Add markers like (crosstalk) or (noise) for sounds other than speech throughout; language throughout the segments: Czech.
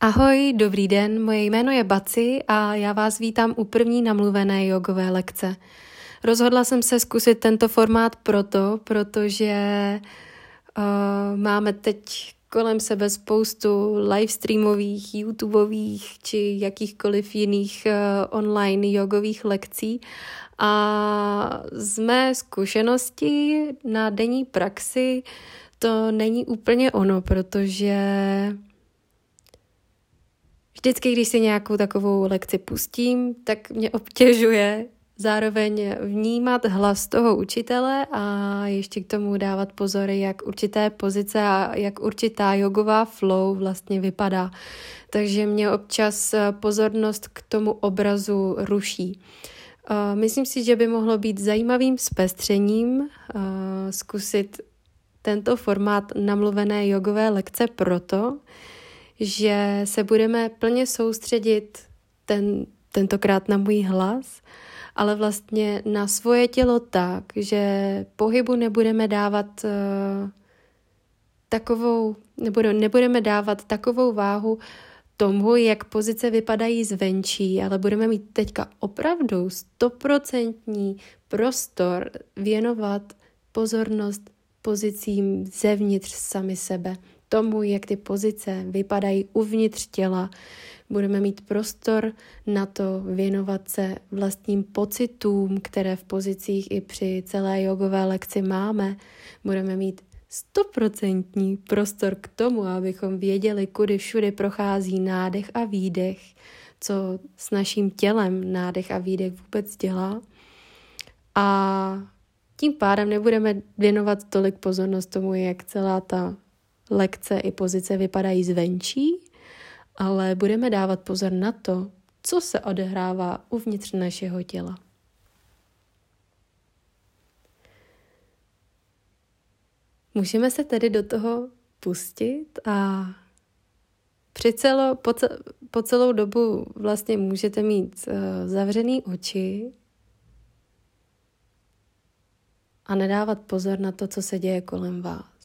Ahoj, dobrý den, moje jméno je Baci a já vás vítám u první namluvené jogové lekce. Rozhodla jsem se zkusit tento formát proto, protože uh, máme teď kolem sebe spoustu livestreamových, YouTubeových či jakýchkoliv jiných uh, online jogových lekcí a z mé zkušenosti na denní praxi to není úplně ono, protože Vždycky, když si nějakou takovou lekci pustím, tak mě obtěžuje zároveň vnímat hlas toho učitele a ještě k tomu dávat pozor, jak určité pozice a jak určitá jogová flow vlastně vypadá. Takže mě občas pozornost k tomu obrazu ruší. Myslím si, že by mohlo být zajímavým zpestřením zkusit tento formát namluvené jogové lekce proto, že se budeme plně soustředit ten, tentokrát na můj hlas, ale vlastně na svoje tělo tak, že pohybu nebudeme dávat uh, takovou, nebo nebudeme dávat takovou váhu tomu, jak pozice vypadají zvenčí, ale budeme mít teďka opravdu stoprocentní prostor věnovat pozornost pozicím zevnitř sami sebe tomu, jak ty pozice vypadají uvnitř těla. Budeme mít prostor na to věnovat se vlastním pocitům, které v pozicích i při celé jogové lekci máme. Budeme mít stoprocentní prostor k tomu, abychom věděli, kudy všude prochází nádech a výdech, co s naším tělem nádech a výdech vůbec dělá. A tím pádem nebudeme věnovat tolik pozornost tomu, jak celá ta lekce i pozice vypadají zvenčí, ale budeme dávat pozor na to, co se odehrává uvnitř našeho těla. Můžeme se tedy do toho pustit a při celo, po, po celou dobu vlastně můžete mít uh, zavřený oči a nedávat pozor na to, co se děje kolem vás.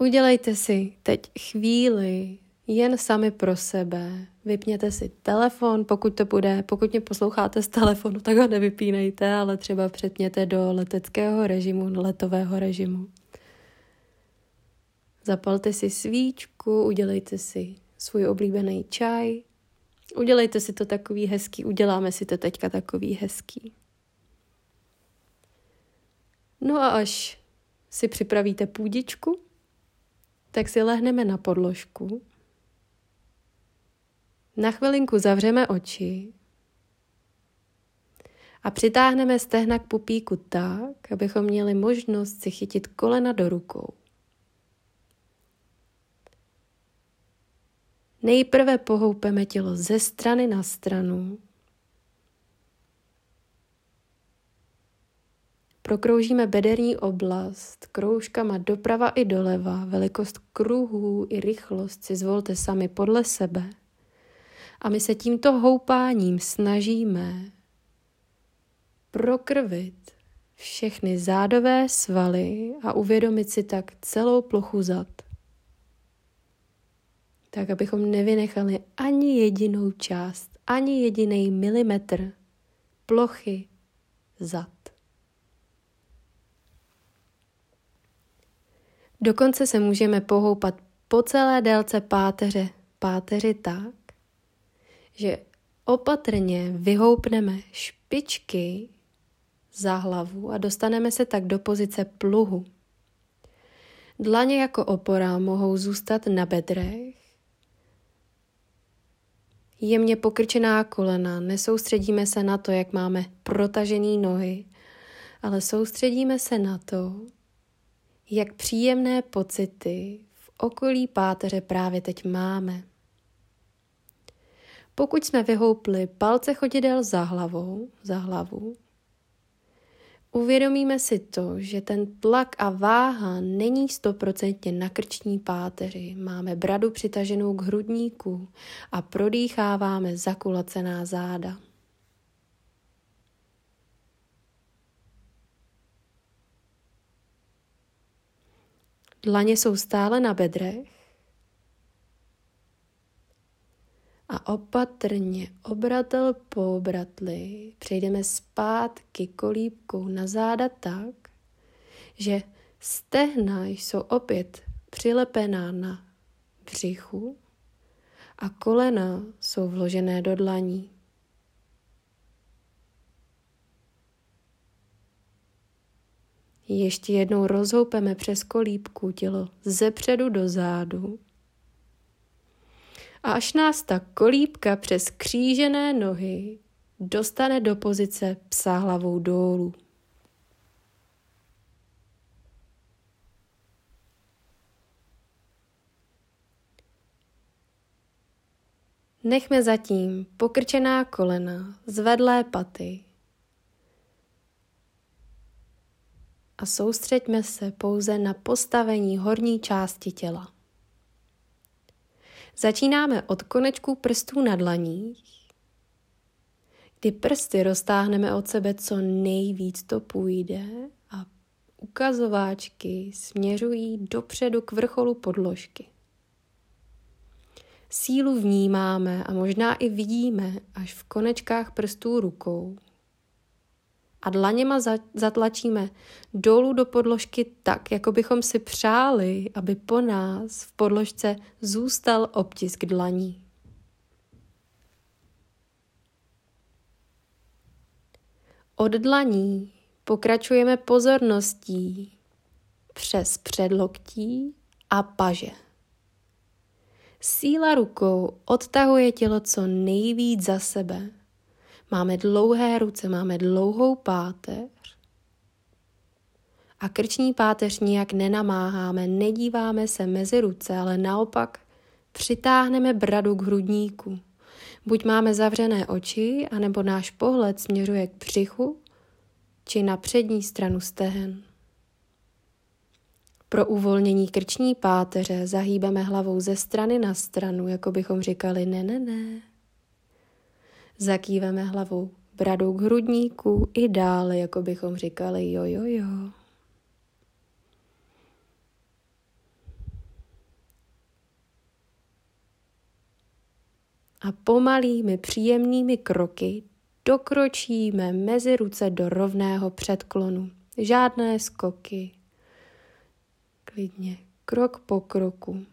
Udělejte si teď chvíli jen sami pro sebe. Vypněte si telefon, pokud to bude. Pokud mě posloucháte z telefonu, tak ho nevypínejte, ale třeba přetněte do leteckého režimu, letového režimu. Zapalte si svíčku, udělejte si svůj oblíbený čaj. Udělejte si to takový hezký, uděláme si to teďka takový hezký. No a až si připravíte půdičku, tak si lehneme na podložku. Na chvilinku zavřeme oči a přitáhneme stehna k pupíku tak, abychom měli možnost si chytit kolena do rukou. Nejprve pohoupeme tělo ze strany na stranu Prokroužíme bederní oblast kroužkama doprava i doleva, velikost kruhů i rychlost si zvolte sami podle sebe. A my se tímto houpáním snažíme prokrvit všechny zádové svaly a uvědomit si tak celou plochu zad. Tak, abychom nevynechali ani jedinou část, ani jediný milimetr plochy zad. Dokonce se můžeme pohoupat po celé délce páteře, páteři tak, že opatrně vyhoupneme špičky za hlavu a dostaneme se tak do pozice pluhu. Dlaně jako opora mohou zůstat na bedrech. Jemně pokrčená kolena, nesoustředíme se na to, jak máme protažené nohy, ale soustředíme se na to, jak příjemné pocity v okolí páteře právě teď máme. Pokud jsme vyhoupli palce chodidel za hlavou, za hlavu, uvědomíme si to, že ten tlak a váha není stoprocentně na krční páteři. Máme bradu přitaženou k hrudníku a prodýcháváme zakulacená záda. Dlaně jsou stále na bedrech. A opatrně, obratel po obratli, přejdeme zpátky kolíbkou na záda tak, že stehna jsou opět přilepená na břichu a kolena jsou vložené do dlaní. Ještě jednou rozhoupeme přes kolíbku tělo ze předu do zádu. A až nás ta kolíbka přes křížené nohy dostane do pozice psa hlavou dolů. Nechme zatím pokrčená kolena, zvedlé paty a soustřeďme se pouze na postavení horní části těla. Začínáme od konečků prstů na dlaních, kdy prsty roztáhneme od sebe co nejvíc to půjde a ukazováčky směřují dopředu k vrcholu podložky. Sílu vnímáme a možná i vidíme až v konečkách prstů rukou. A dlaněma zatlačíme dolů do podložky tak, jako bychom si přáli, aby po nás v podložce zůstal obtisk dlaní. Od dlaní pokračujeme pozorností přes předloktí a paže. Síla rukou odtahuje tělo co nejvíc za sebe. Máme dlouhé ruce, máme dlouhou páteř. A krční páteř nijak nenamáháme, nedíváme se mezi ruce, ale naopak přitáhneme bradu k hrudníku. Buď máme zavřené oči, anebo náš pohled směřuje k břichu, či na přední stranu stehen. Pro uvolnění krční páteře zahýbeme hlavou ze strany na stranu, jako bychom říkali ne, ne, ne. Zakýveme hlavou bradou k hrudníku i dále, jako bychom říkali jo, jo, jo. A pomalými příjemnými kroky dokročíme mezi ruce do rovného předklonu. Žádné skoky, klidně, krok po kroku.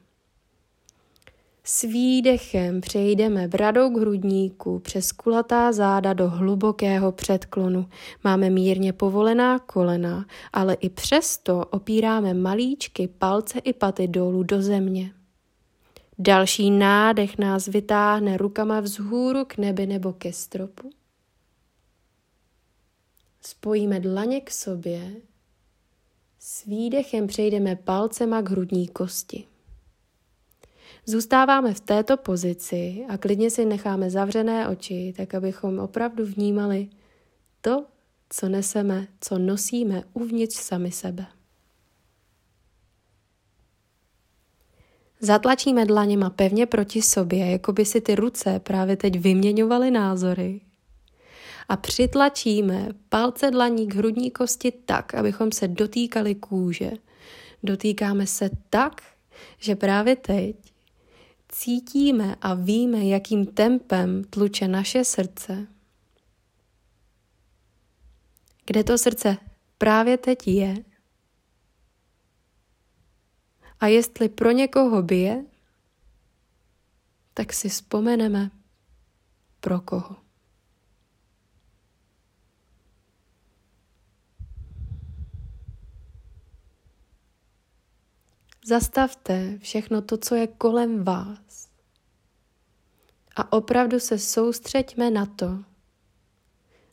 S výdechem přejdeme bradou k hrudníku přes kulatá záda do hlubokého předklonu. Máme mírně povolená kolena, ale i přesto opíráme malíčky, palce i paty dolů do země. Další nádech nás vytáhne rukama vzhůru k nebi nebo ke stropu. Spojíme dlaně k sobě s výdechem přejdeme palcema k hrudní kosti. Zůstáváme v této pozici a klidně si necháme zavřené oči, tak abychom opravdu vnímali to, co neseme, co nosíme uvnitř sami sebe. Zatlačíme dlaněma pevně proti sobě, jako by si ty ruce právě teď vyměňovaly názory a přitlačíme palce dlaní k hrudní kosti tak, abychom se dotýkali kůže. Dotýkáme se tak, že právě teď cítíme a víme, jakým tempem tluče naše srdce. Kde to srdce právě teď je? A jestli pro někoho bije, tak si vzpomeneme pro koho. Zastavte všechno to, co je kolem vás. A opravdu se soustřeďme na to,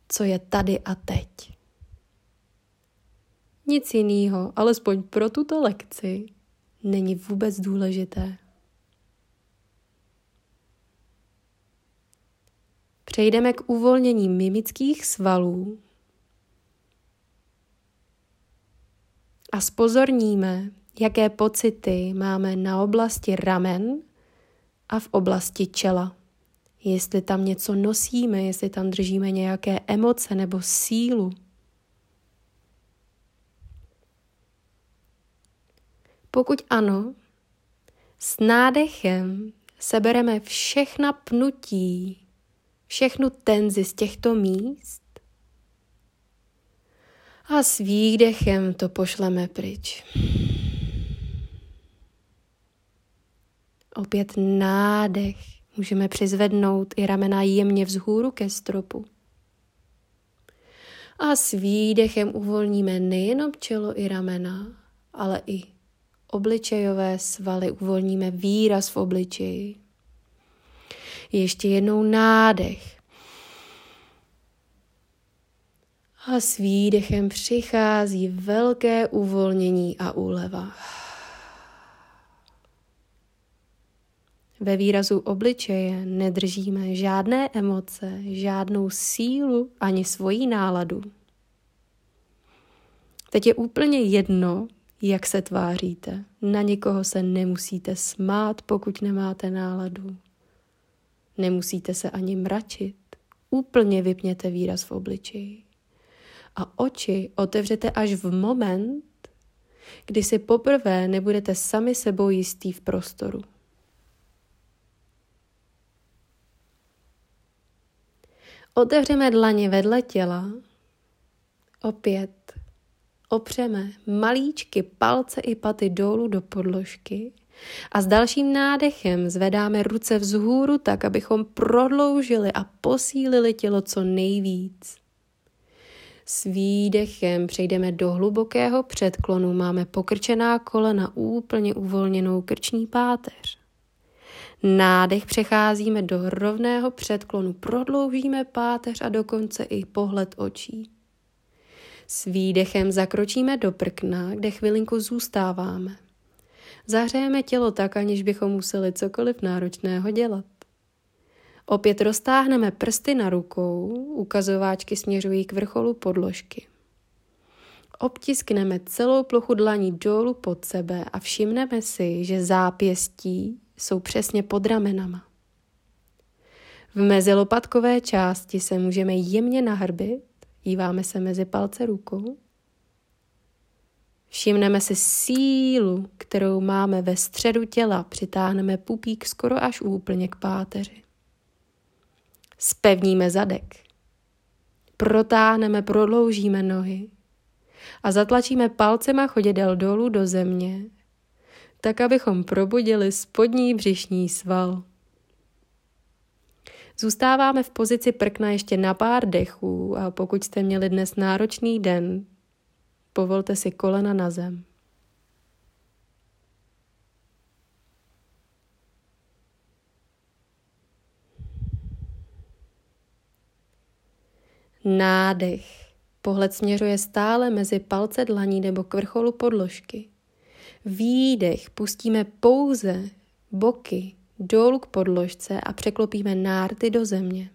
co je tady a teď. Nic jiného, alespoň pro tuto lekci, není vůbec důležité. Přejdeme k uvolnění mimických svalů a spozorníme, jaké pocity máme na oblasti ramen a v oblasti čela. Jestli tam něco nosíme, jestli tam držíme nějaké emoce nebo sílu. Pokud ano, s nádechem sebereme všechna pnutí, všechnu tenzi z těchto míst a s výdechem to pošleme pryč. Opět nádech. Můžeme přizvednout i ramena jemně vzhůru ke stropu. A s výdechem uvolníme nejenom čelo i ramena, ale i obličejové svaly, uvolníme výraz v obličeji. Ještě jednou nádech. A s výdechem přichází velké uvolnění a úleva. Ve výrazu obličeje nedržíme žádné emoce, žádnou sílu ani svoji náladu. Teď je úplně jedno, jak se tváříte. Na nikoho se nemusíte smát, pokud nemáte náladu. Nemusíte se ani mračit. Úplně vypněte výraz v obličeji. A oči otevřete až v moment, kdy si poprvé nebudete sami sebou jistý v prostoru. Otevřeme dlaně vedle těla. Opět opřeme malíčky palce i paty dolů do podložky a s dalším nádechem zvedáme ruce vzhůru tak, abychom prodloužili a posílili tělo co nejvíc. S výdechem přejdeme do hlubokého předklonu, máme pokrčená kolena, úplně uvolněnou krční páteř. Nádech přecházíme do rovného předklonu, prodloužíme páteř a dokonce i pohled očí. S výdechem zakročíme do prkna, kde chvilinku zůstáváme. Zahřejeme tělo tak, aniž bychom museli cokoliv náročného dělat. Opět roztáhneme prsty na rukou, ukazováčky směřují k vrcholu podložky. Obtiskneme celou plochu dlaní dolů pod sebe a všimneme si, že zápěstí jsou přesně pod ramenama. V mezilopatkové části se můžeme jemně nahrbit, díváme se mezi palce rukou. Všimneme si sílu, kterou máme ve středu těla, přitáhneme pupík skoro až úplně k páteři. Spevníme zadek. Protáhneme, prodloužíme nohy a zatlačíme palcema chodidel dolů do země, tak abychom probudili spodní břišní sval. Zůstáváme v pozici prkna ještě na pár dechů a pokud jste měli dnes náročný den, povolte si kolena na zem. Nádech. Pohled směřuje stále mezi palce dlaní nebo k vrcholu podložky. Výdech pustíme pouze boky dolů k podložce a překlopíme nárty do země.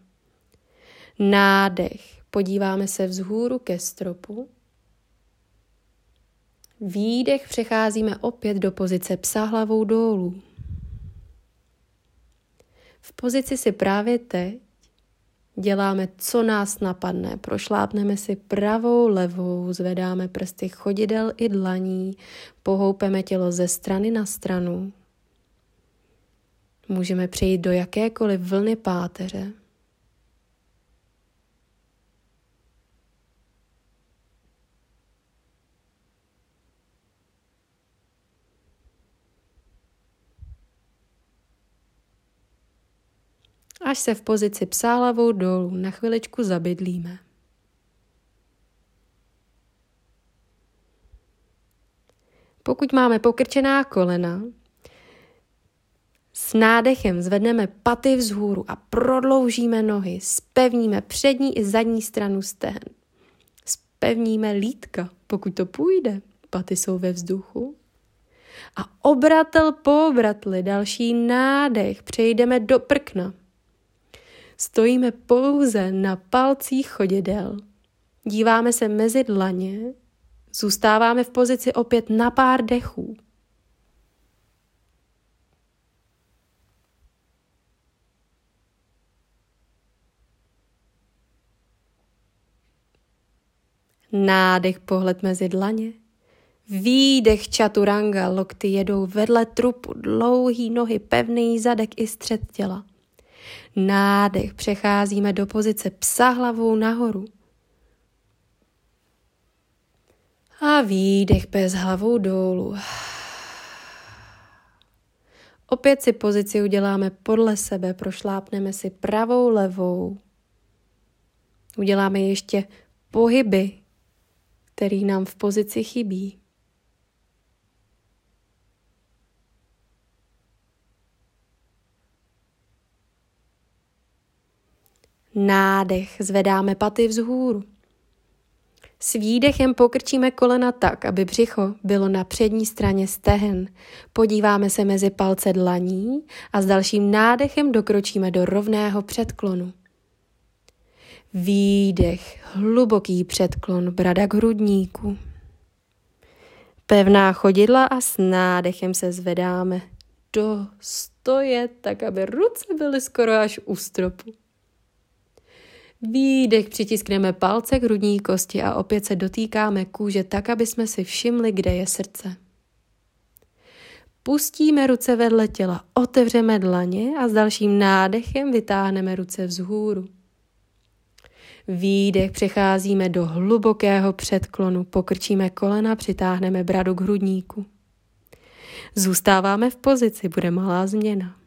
Nádech. Podíváme se vzhůru ke stropu. Výdech přecházíme opět do pozice psa hlavou dolů. V pozici si právě teď děláme, co nás napadne. Prošlápneme si pravou, levou, zvedáme prsty chodidel i dlaní, pohoupeme tělo ze strany na stranu. Můžeme přejít do jakékoliv vlny páteře. Až se v pozici psá hlavou dolů na chviličku zabydlíme. Pokud máme pokrčená kolena, s nádechem zvedneme paty vzhůru a prodloužíme nohy, spevníme přední i zadní stranu stehen. Spevníme lítka, pokud to půjde. Paty jsou ve vzduchu. A obratel po obratli, další nádech, přejdeme do prkna. Stojíme pouze na palcích chodidel. Díváme se mezi dlaně, zůstáváme v pozici opět na pár dechů. Nádech pohled mezi dlaně, Výdech čaturanga, lokty jedou vedle trupu, dlouhý nohy, pevný zadek i střed těla. Nádech, přecházíme do pozice psa hlavou nahoru. A výdech bez hlavou dolů. Opět si pozici uděláme podle sebe, prošlápneme si pravou, levou. Uděláme ještě pohyby, který nám v pozici chybí. Nádech, zvedáme paty vzhůru. S výdechem pokrčíme kolena tak, aby břicho bylo na přední straně stehen. Podíváme se mezi palce dlaní a s dalším nádechem dokročíme do rovného předklonu. Výdech, hluboký předklon, brada k hrudníku. Pevná chodidla a s nádechem se zvedáme do stoje, tak aby ruce byly skoro až u stropu. Výdech přitiskneme palce k hrudní kosti a opět se dotýkáme kůže tak, aby jsme si všimli, kde je srdce. Pustíme ruce vedle těla, otevřeme dlaně a s dalším nádechem vytáhneme ruce vzhůru. Výdech přecházíme do hlubokého předklonu, pokrčíme kolena, přitáhneme bradu k hrudníku. Zůstáváme v pozici, bude malá změna.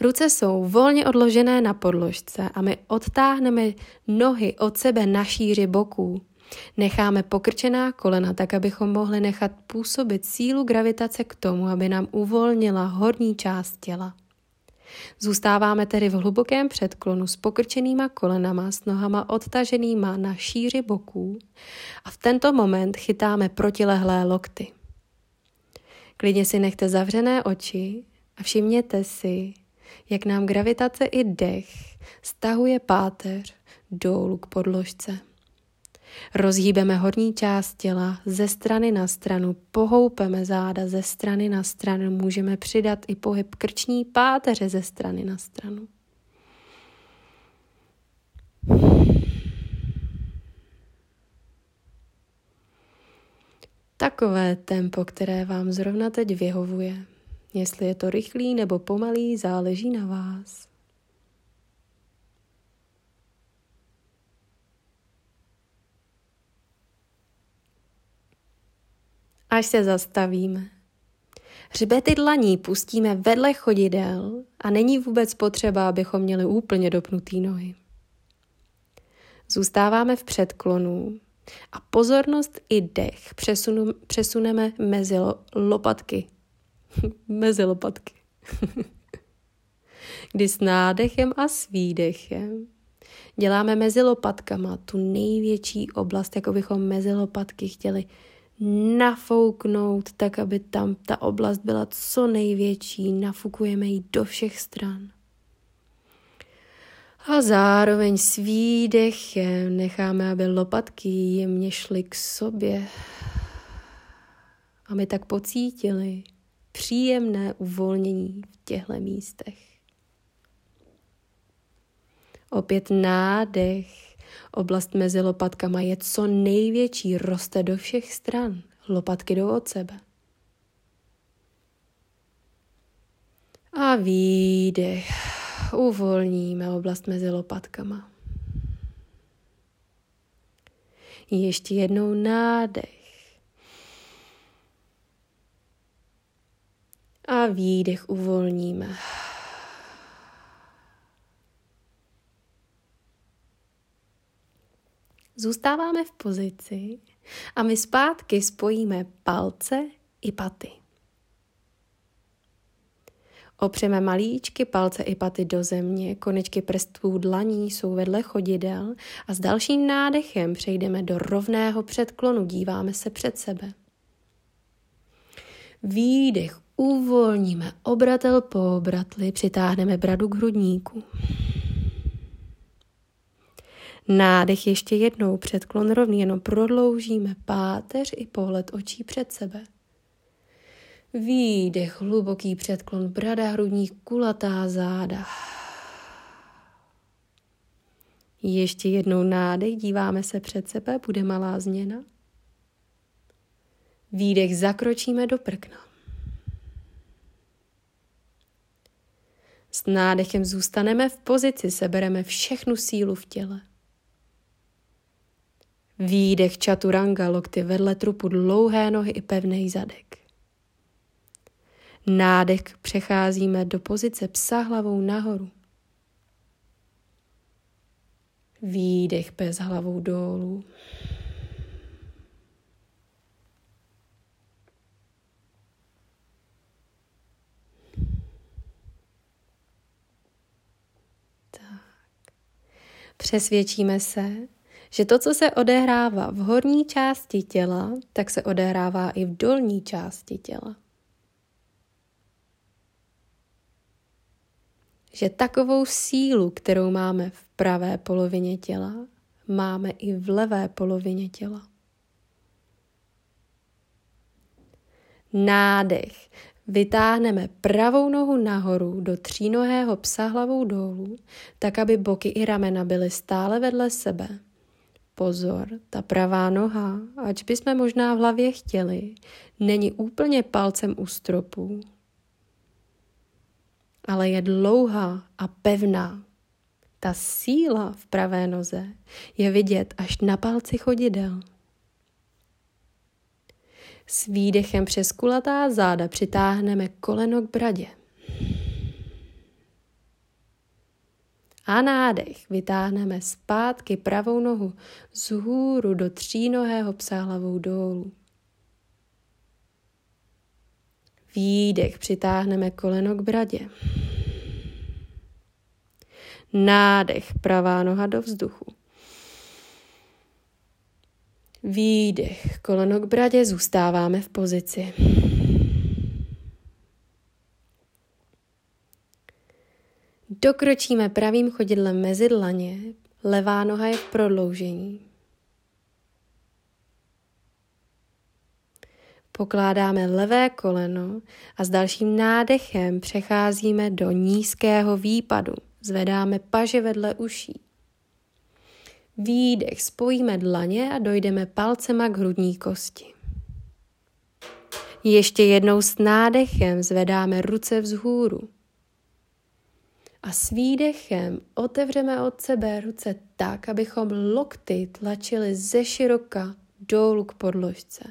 Ruce jsou volně odložené na podložce a my odtáhneme nohy od sebe na šíři boků. Necháme pokrčená kolena tak, abychom mohli nechat působit sílu gravitace k tomu, aby nám uvolnila horní část těla. Zůstáváme tedy v hlubokém předklonu s pokrčenýma kolenama, s nohama odtaženýma na šíři boků a v tento moment chytáme protilehlé lokty. Klidně si nechte zavřené oči a všimněte si, jak nám gravitace i dech stahuje páteř dolů k podložce. Rozhýbeme horní část těla ze strany na stranu, pohoupeme záda ze strany na stranu, můžeme přidat i pohyb krční páteře ze strany na stranu. Takové tempo, které vám zrovna teď vyhovuje. Jestli je to rychlý nebo pomalý, záleží na vás. Až se zastavíme. Hřbety dlaní pustíme vedle chodidel a není vůbec potřeba, abychom měli úplně dopnutý nohy. Zůstáváme v předklonu a pozornost i dech přesuneme mezi lopatky (laughs) mezi lopatky. (laughs) Kdy s nádechem a s výdechem děláme mezi lopatkama tu největší oblast, jako bychom mezi lopatky chtěli nafouknout, tak aby tam ta oblast byla co největší. Nafukujeme ji do všech stran. A zároveň s výdechem necháme, aby lopatky jemně šly k sobě. A my tak pocítili, příjemné uvolnění v těchto místech. Opět nádech. Oblast mezi lopatkama je co největší, roste do všech stran. Lopatky jdou od sebe. A výdech. Uvolníme oblast mezi lopatkama. Ještě jednou nádech. A výdech uvolníme. Zůstáváme v pozici a my zpátky spojíme palce i paty. Opřeme malíčky palce i paty do země, konečky prstů dlaní jsou vedle chodidel a s dalším nádechem přejdeme do rovného předklonu, díváme se před sebe. Výdech uvolníme obratel po obratli, přitáhneme bradu k hrudníku. Nádech ještě jednou, předklon rovný, jenom prodloužíme páteř i pohled očí před sebe. Výdech, hluboký předklon, brada, hrudník, kulatá záda. Ještě jednou nádech, díváme se před sebe, bude malá změna. Výdech zakročíme do prkna. S nádechem zůstaneme v pozici, sebereme všechnu sílu v těle. Výdech čaturanga, lokty vedle trupu, dlouhé nohy i pevný zadek. Nádech přecházíme do pozice psa hlavou nahoru. Výdech bez hlavou dolů. Přesvědčíme se, že to, co se odehrává v horní části těla, tak se odehrává i v dolní části těla. Že takovou sílu, kterou máme v pravé polovině těla, máme i v levé polovině těla. Nádech Vytáhneme pravou nohu nahoru do třínohého psa hlavou dolů, tak aby boky i ramena byly stále vedle sebe. Pozor, ta pravá noha, ač bychom možná v hlavě chtěli, není úplně palcem u stropu, ale je dlouhá a pevná. Ta síla v pravé noze je vidět až na palci chodidel. S výdechem přes kulatá záda přitáhneme koleno k bradě. A nádech vytáhneme zpátky pravou nohu z hůru do třínohého psa hlavou dolů. Výdech přitáhneme koleno k bradě. Nádech pravá noha do vzduchu. Výdech, koleno k bradě, zůstáváme v pozici. Dokročíme pravým chodidlem mezi dlaně, levá noha je v prodloužení. Pokládáme levé koleno a s dalším nádechem přecházíme do nízkého výpadu. Zvedáme paže vedle uší. Výdech, spojíme dlaně a dojdeme palcema k hrudní kosti. Ještě jednou s nádechem zvedáme ruce vzhůru. A s výdechem otevřeme od sebe ruce tak, abychom lokty tlačili ze široka dolů k podložce.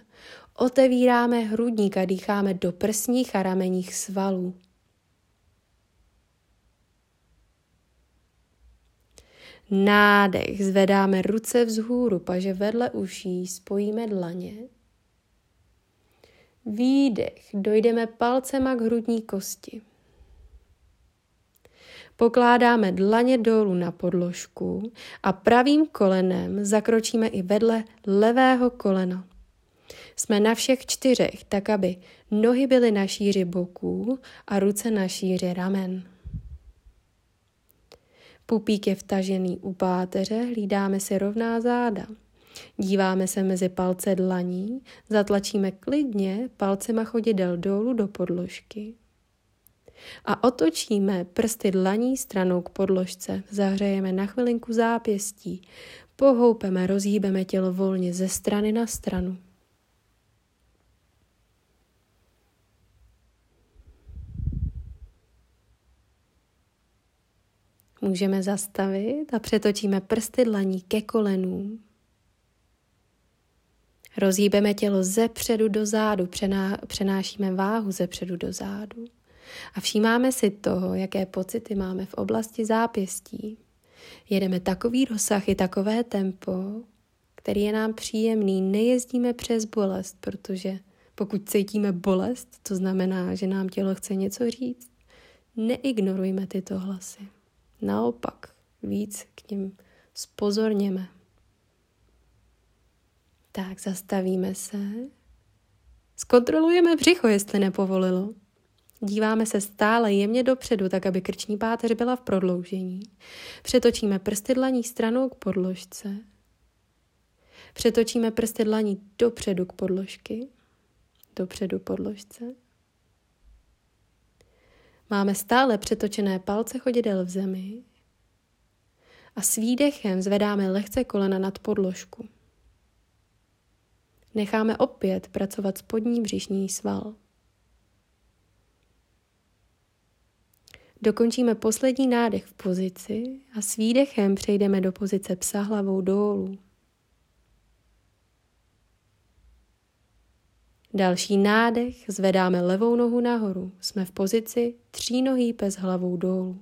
Otevíráme hrudník a dýcháme do prsních a ramenních svalů. Nádech, zvedáme ruce vzhůru, paže vedle uší, spojíme dlaně. Výdech, dojdeme palcema k hrudní kosti. Pokládáme dlaně dolů na podložku a pravým kolenem zakročíme i vedle levého kolena. Jsme na všech čtyřech, tak aby nohy byly na šíři boků a ruce na šíři ramen. Pupík je vtažený u páteře, hlídáme si rovná záda. Díváme se mezi palce dlaní, zatlačíme klidně palcema chodidel dolů do podložky. A otočíme prsty dlaní stranou k podložce, zahřejeme na chvilinku zápěstí, pohoupeme, rozhýbeme tělo volně ze strany na stranu. Můžeme zastavit a přetočíme prsty dlaní ke kolenům. Rozhýbeme tělo ze předu do zádu, přená, přenášíme váhu ze předu do zádu. A všímáme si toho, jaké pocity máme v oblasti zápěstí. Jedeme takový rozsah i takové tempo, který je nám příjemný. Nejezdíme přes bolest, protože pokud cítíme bolest, to znamená, že nám tělo chce něco říct. Neignorujme tyto hlasy. Naopak, víc k ním spozorněme. Tak, zastavíme se. Zkontrolujeme břicho, jestli nepovolilo. Díváme se stále jemně dopředu, tak aby krční páteř byla v prodloužení. Přetočíme prsty dlaní stranou k podložce. Přetočíme prsty dlaní dopředu k podložky. Dopředu podložce. Máme stále přetočené palce chodidel v zemi a s výdechem zvedáme lehce kolena nad podložku. Necháme opět pracovat spodní břišní sval. Dokončíme poslední nádech v pozici a s výdechem přejdeme do pozice psa hlavou dolů. Další nádech, zvedáme levou nohu nahoru. Jsme v pozici třínohý pes hlavou dolů.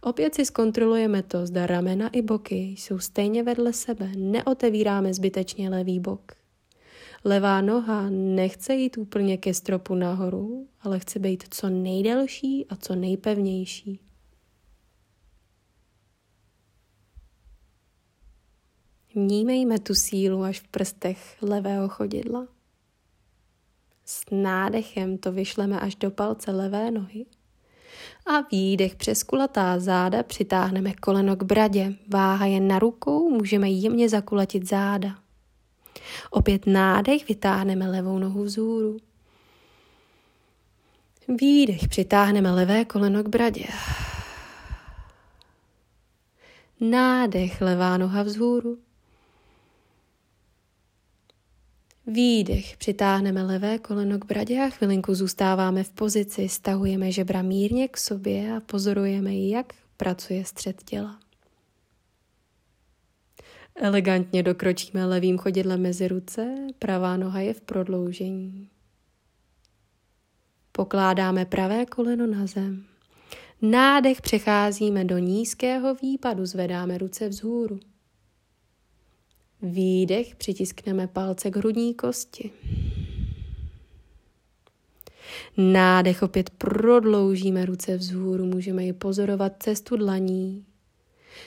Opět si zkontrolujeme to, zda ramena i boky jsou stejně vedle sebe. Neotevíráme zbytečně levý bok. Levá noha nechce jít úplně ke stropu nahoru, ale chce být co nejdelší a co nejpevnější. Vnímejme tu sílu až v prstech levého chodidla. S nádechem to vyšleme až do palce levé nohy. A výdech přes kulatá záda přitáhneme koleno k bradě. Váha je na rukou, můžeme jemně zakulatit záda. Opět nádech, vytáhneme levou nohu vzhůru. Výdech, přitáhneme levé koleno k bradě. Nádech, levá noha vzhůru. Výdech, přitáhneme levé koleno k bradě a chvilinku zůstáváme v pozici, stahujeme žebra mírně k sobě a pozorujeme, jak pracuje střed těla. Elegantně dokročíme levým chodidlem mezi ruce, pravá noha je v prodloužení. Pokládáme pravé koleno na zem. Nádech přecházíme do nízkého výpadu, zvedáme ruce vzhůru. Výdech přitiskneme palce k hrudní kosti. Nádech opět prodloužíme ruce vzhůru, můžeme ji pozorovat cestu dlaní.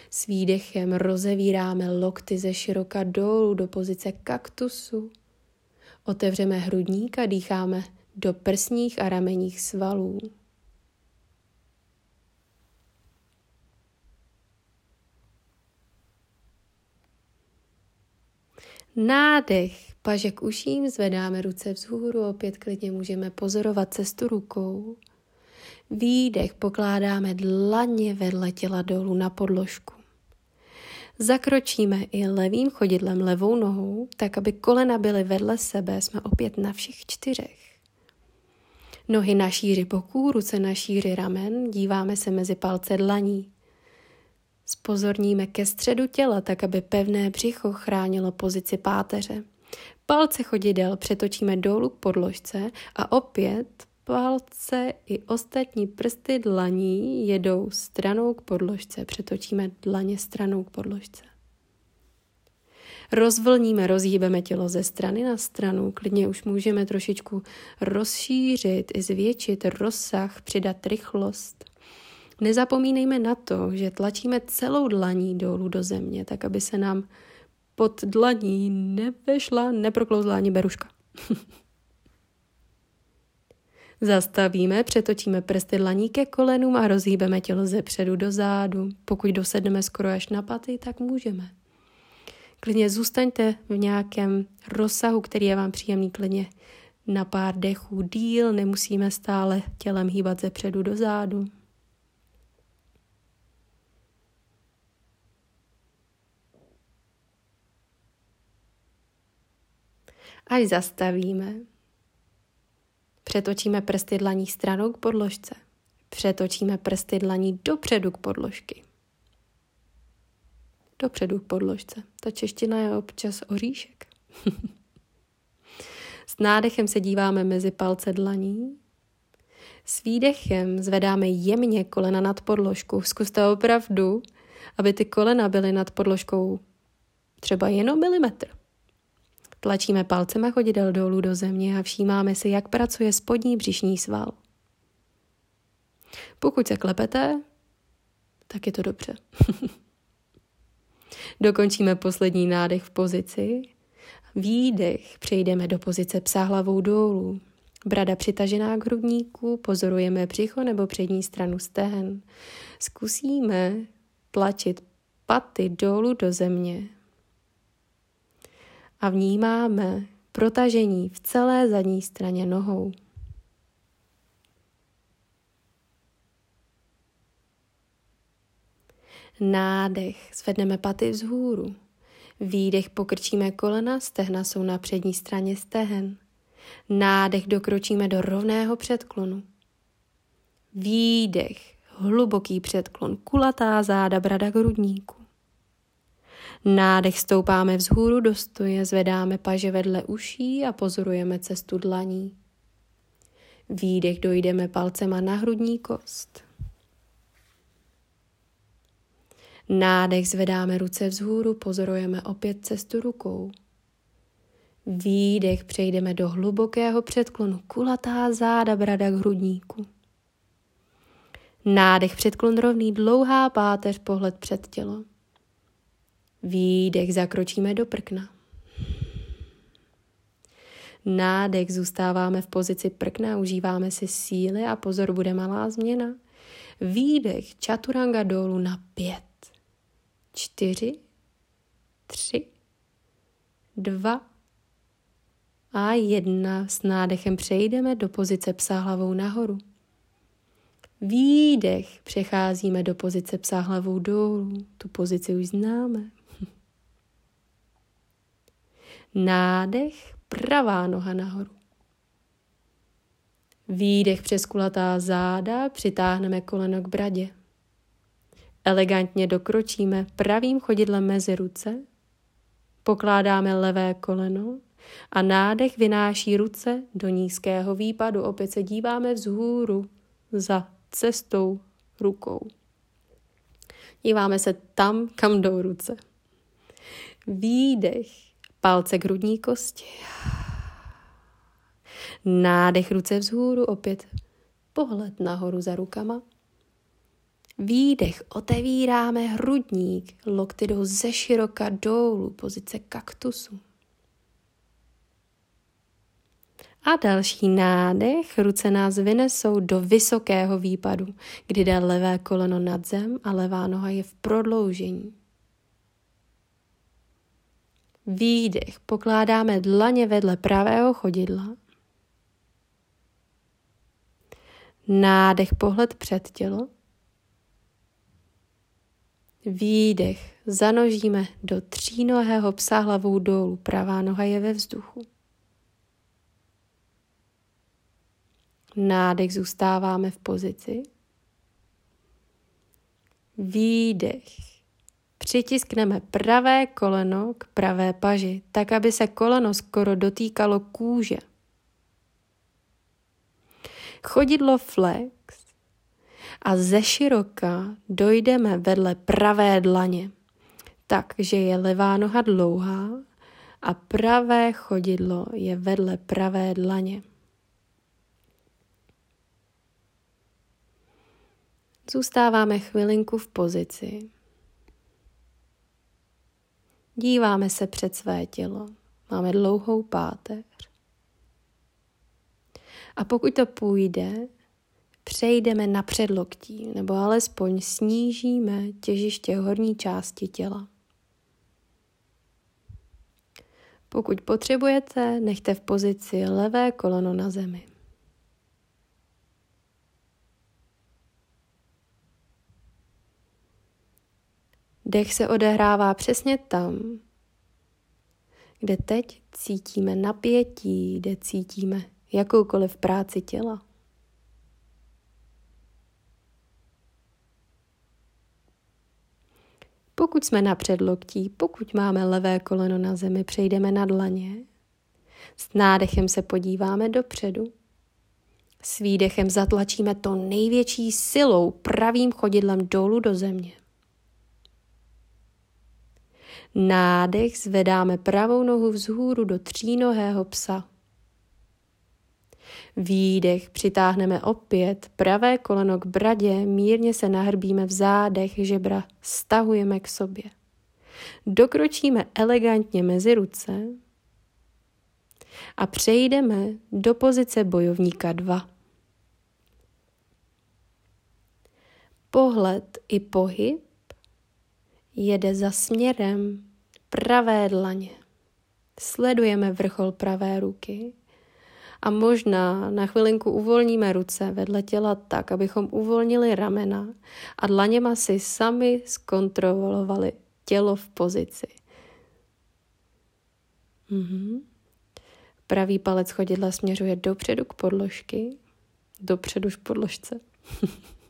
S výdechem rozevíráme lokty ze široka dolů do pozice kaktusu. Otevřeme hrudník a dýcháme do prsních a ramenních svalů. Nádech, paže k uším, zvedáme ruce vzhůru, opět klidně můžeme pozorovat cestu rukou. Výdech pokládáme dlaně vedle těla dolů na podložku. Zakročíme i levým chodidlem levou nohou, tak aby kolena byly vedle sebe, jsme opět na všech čtyřech. Nohy na šíři boků, ruce na šíři ramen, díváme se mezi palce dlaní. Spozorníme ke středu těla, tak aby pevné břicho chránilo pozici páteře. Palce chodidel přetočíme dolů k podložce a opět palce i ostatní prsty dlaní jedou stranou k podložce. Přetočíme dlaně stranou k podložce. Rozvlníme, rozhýbeme tělo ze strany na stranu, klidně už můžeme trošičku rozšířit i zvětšit rozsah, přidat rychlost. Nezapomínejme na to, že tlačíme celou dlaní dolů do země, tak aby se nám pod dlaní nevešla, neproklouzla ani beruška. (laughs) Zastavíme, přetočíme prsty dlaní ke kolenům a rozhýbeme tělo ze předu do zádu. Pokud dosedneme skoro až na paty, tak můžeme. Klidně zůstaňte v nějakém rozsahu, který je vám příjemný, klidně na pár dechů díl, nemusíme stále tělem hýbat ze předu do zádu. Až zastavíme, přetočíme prsty dlaní stranou k podložce. Přetočíme prsty dlaní dopředu k podložky. Dopředu k podložce. Ta čeština je občas oříšek. (laughs) S nádechem se díváme mezi palce dlaní. S výdechem zvedáme jemně kolena nad podložku. Zkuste opravdu, aby ty kolena byly nad podložkou třeba jenom milimetr. Tlačíme palcema chodidel dolů do země a všímáme si, jak pracuje spodní břišní sval. Pokud se klepete, tak je to dobře. (laughs) Dokončíme poslední nádech v pozici. Výdech přejdeme do pozice psa hlavou dolů. Brada přitažená k hrudníku, pozorujeme břicho nebo přední stranu stehen. Zkusíme tlačit paty dolů do země a vnímáme protažení v celé zadní straně nohou. Nádech, zvedneme paty vzhůru. Výdech pokrčíme kolena, stehna jsou na přední straně stehen. Nádech dokročíme do rovného předklonu. Výdech, hluboký předklon, kulatá záda, brada hrudníku. Nádech stoupáme vzhůru do stoje, zvedáme paže vedle uší a pozorujeme cestu dlaní. Výdech dojdeme palcema na hrudní kost. Nádech zvedáme ruce vzhůru, pozorujeme opět cestu rukou. Výdech přejdeme do hlubokého předklonu, kulatá záda, brada k hrudníku. Nádech předklon rovný, dlouhá páteř, pohled před tělo. Výdech zakročíme do prkna. Nádech zůstáváme v pozici prkna, užíváme si síly a pozor, bude malá změna. Výdech čaturanga dolů na pět, čtyři, tři, dva a jedna. S nádechem přejdeme do pozice psa hlavou nahoru. Výdech přecházíme do pozice psa hlavou dolů. Tu pozici už známe. Nádech, pravá noha nahoru. Výdech přes kulatá záda, přitáhneme koleno k bradě. Elegantně dokročíme pravým chodidlem mezi ruce, pokládáme levé koleno a nádech vynáší ruce do nízkého výpadu. Opět se díváme vzhůru za cestou rukou. Díváme se tam, kam jdou ruce. Výdech, palce k hrudní kosti. Nádech ruce vzhůru, opět pohled nahoru za rukama. Výdech, otevíráme hrudník, lokty jdou ze široka dolů, pozice kaktusu. A další nádech, ruce nás vynesou do vysokého výpadu, kdy jde levé koleno nad zem a levá noha je v prodloužení. Výdech, pokládáme dlaně vedle pravého chodidla. Nádech, pohled před tělo. Výdech, zanožíme do třínohého psa hlavou dolů, pravá noha je ve vzduchu. Nádech zůstáváme v pozici. Výdech. Přitiskneme pravé koleno k pravé paži, tak aby se koleno skoro dotýkalo kůže. Chodidlo flex a ze široka dojdeme vedle pravé dlaně, takže je levá noha dlouhá a pravé chodidlo je vedle pravé dlaně. Zůstáváme chvilinku v pozici. Díváme se před své tělo. Máme dlouhou páteř. A pokud to půjde, přejdeme na předloktí, nebo alespoň snížíme těžiště horní části těla. Pokud potřebujete, nechte v pozici levé koleno na zemi. Dech se odehrává přesně tam, kde teď cítíme napětí, kde cítíme jakoukoliv práci těla. Pokud jsme na předloktí, pokud máme levé koleno na zemi, přejdeme na dlaně. S nádechem se podíváme dopředu. S výdechem zatlačíme to největší silou pravým chodidlem dolů do země. Nádech zvedáme pravou nohu vzhůru do třínohého psa. Výdech přitáhneme opět pravé koleno k bradě, mírně se nahrbíme v zádech, žebra stahujeme k sobě. Dokročíme elegantně mezi ruce a přejdeme do pozice bojovníka 2. Pohled i pohyb jede za směrem pravé dlaně. Sledujeme vrchol pravé ruky a možná na chvilinku uvolníme ruce vedle těla tak, abychom uvolnili ramena a dlaněma si sami zkontrolovali tělo v pozici. Mhm. Pravý palec chodidla směřuje dopředu k podložky, dopředu k podložce. (laughs)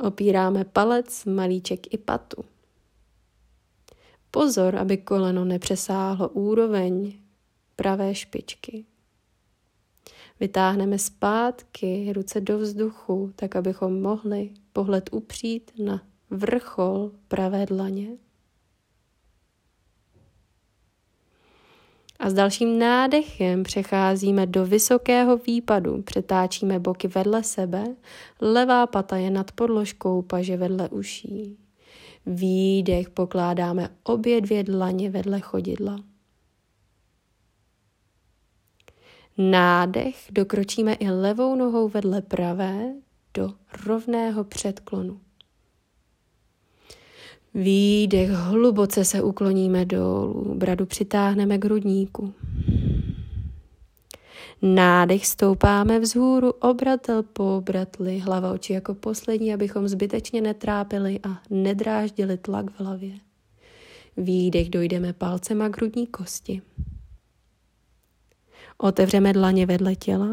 Opíráme palec, malíček i patu. Pozor, aby koleno nepřesáhlo úroveň pravé špičky. Vytáhneme zpátky ruce do vzduchu, tak abychom mohli pohled upřít na vrchol pravé dlaně. A s dalším nádechem přecházíme do vysokého výpadu, přetáčíme boky vedle sebe, levá pata je nad podložkou, paže vedle uší. Výdech pokládáme obě dvě dlaně vedle chodidla. Nádech dokročíme i levou nohou vedle pravé do rovného předklonu. Výdech, hluboce se ukloníme dolů, bradu přitáhneme k hrudníku. Nádech stoupáme vzhůru, obratel po obratli, hlava oči jako poslední, abychom zbytečně netrápili a nedráždili tlak v hlavě. Výdech dojdeme palcema k hrudní kosti. Otevřeme dlaně vedle těla,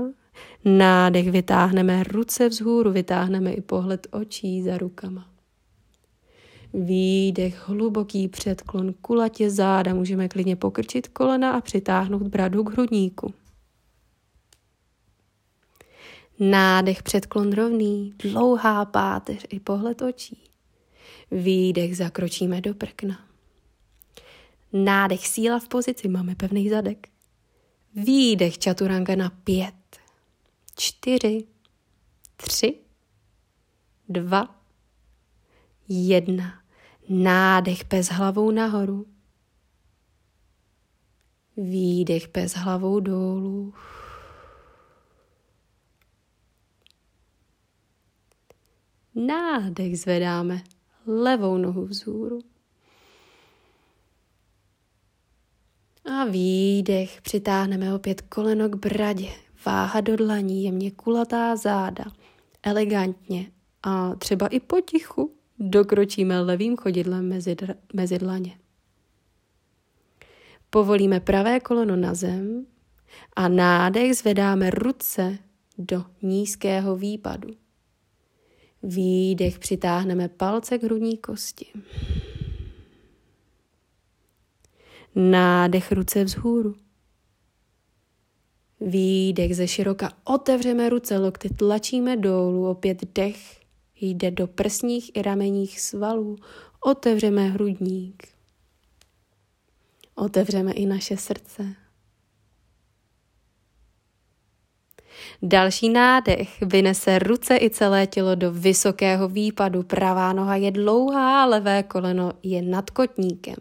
nádech vytáhneme ruce vzhůru, vytáhneme i pohled očí za rukama. Výdech, hluboký předklon, kulatě záda, můžeme klidně pokrčit kolena a přitáhnout bradu k hrudníku. Nádech, předklon rovný, dlouhá páteř i pohled očí. Výdech, zakročíme do prkna. Nádech, síla v pozici, máme pevný zadek. Výdech, čaturanga na pět, čtyři, tři, dva, jedna. Nádech bez hlavou nahoru. Výdech bez hlavou dolů. Nádech zvedáme levou nohu vzhůru. A výdech přitáhneme opět koleno k bradě. Váha do dlaní, jemně kulatá záda. Elegantně a třeba i potichu dokročíme levým chodidlem mezi, mezi dlaně. Povolíme pravé koleno na zem a nádech zvedáme ruce do nízkého výpadu. Výdech přitáhneme palce k hrudní kosti. Nádech ruce vzhůru. Výdech ze široka otevřeme ruce, lokty tlačíme dolů, opět dech jde do prsních i ramenních svalů, otevřeme hrudník. Otevřeme i naše srdce. Další nádech vynese ruce i celé tělo do vysokého výpadu. Pravá noha je dlouhá, levé koleno je nad kotníkem.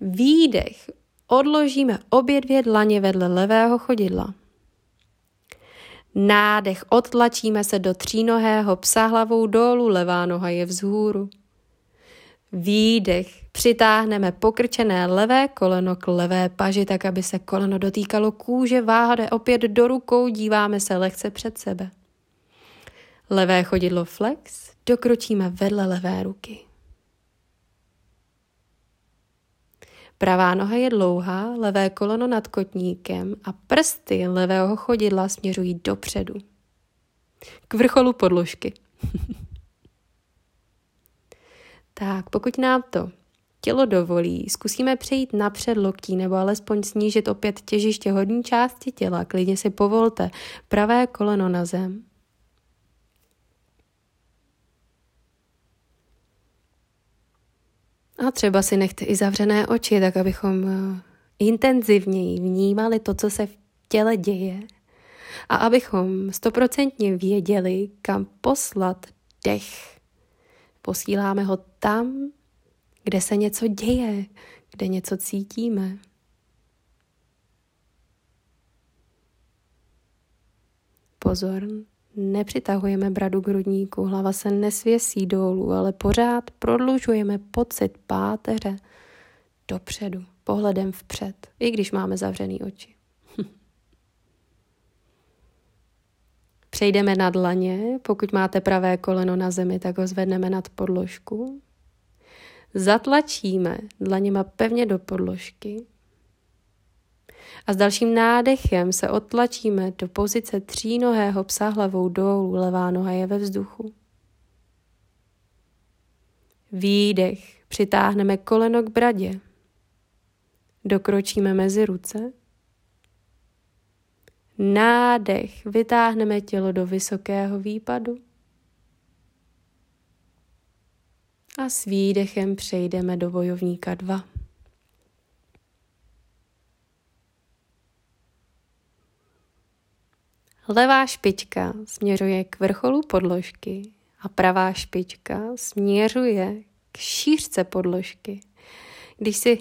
Výdech odložíme obě dvě dlaně vedle levého chodidla. Nádech odtlačíme se do třínohého psa hlavou dolů, levá noha je vzhůru. Výdech přitáhneme pokrčené levé koleno k levé paži, tak aby se koleno dotýkalo kůže, váha jde opět do rukou, díváme se lehce před sebe. Levé chodidlo flex, dokročíme vedle levé ruky. Pravá noha je dlouhá, levé koleno nad kotníkem a prsty levého chodidla směřují dopředu. K vrcholu podložky. (laughs) tak, pokud nám to tělo dovolí, zkusíme přejít napřed loktí nebo alespoň snížit opět těžiště hodní části těla. Klidně si povolte pravé koleno na zem. A třeba si nechte i zavřené oči, tak abychom eh, intenzivněji vnímali to, co se v těle děje a abychom stoprocentně věděli, kam poslat dech. Posíláme ho tam, kde se něco děje, kde něco cítíme. Pozor, Nepřitahujeme bradu k hrudníku, hlava se nesvěsí dolů, ale pořád prodlužujeme pocit páteře dopředu, pohledem vpřed, i když máme zavřený oči. (laughs) Přejdeme na dlaně, pokud máte pravé koleno na zemi, tak ho zvedneme nad podložku. Zatlačíme dlaněma pevně do podložky, A s dalším nádechem se otlačíme do pozice třínohého psa hlavou dolů, levá noha je ve vzduchu. Výdech, přitáhneme koleno k bradě. Dokročíme mezi ruce. Nádech, vytáhneme tělo do vysokého výpadu. A s výdechem přejdeme do bojovníka 2. Levá špička směřuje k vrcholu podložky a pravá špička směřuje k šířce podložky. Když, si,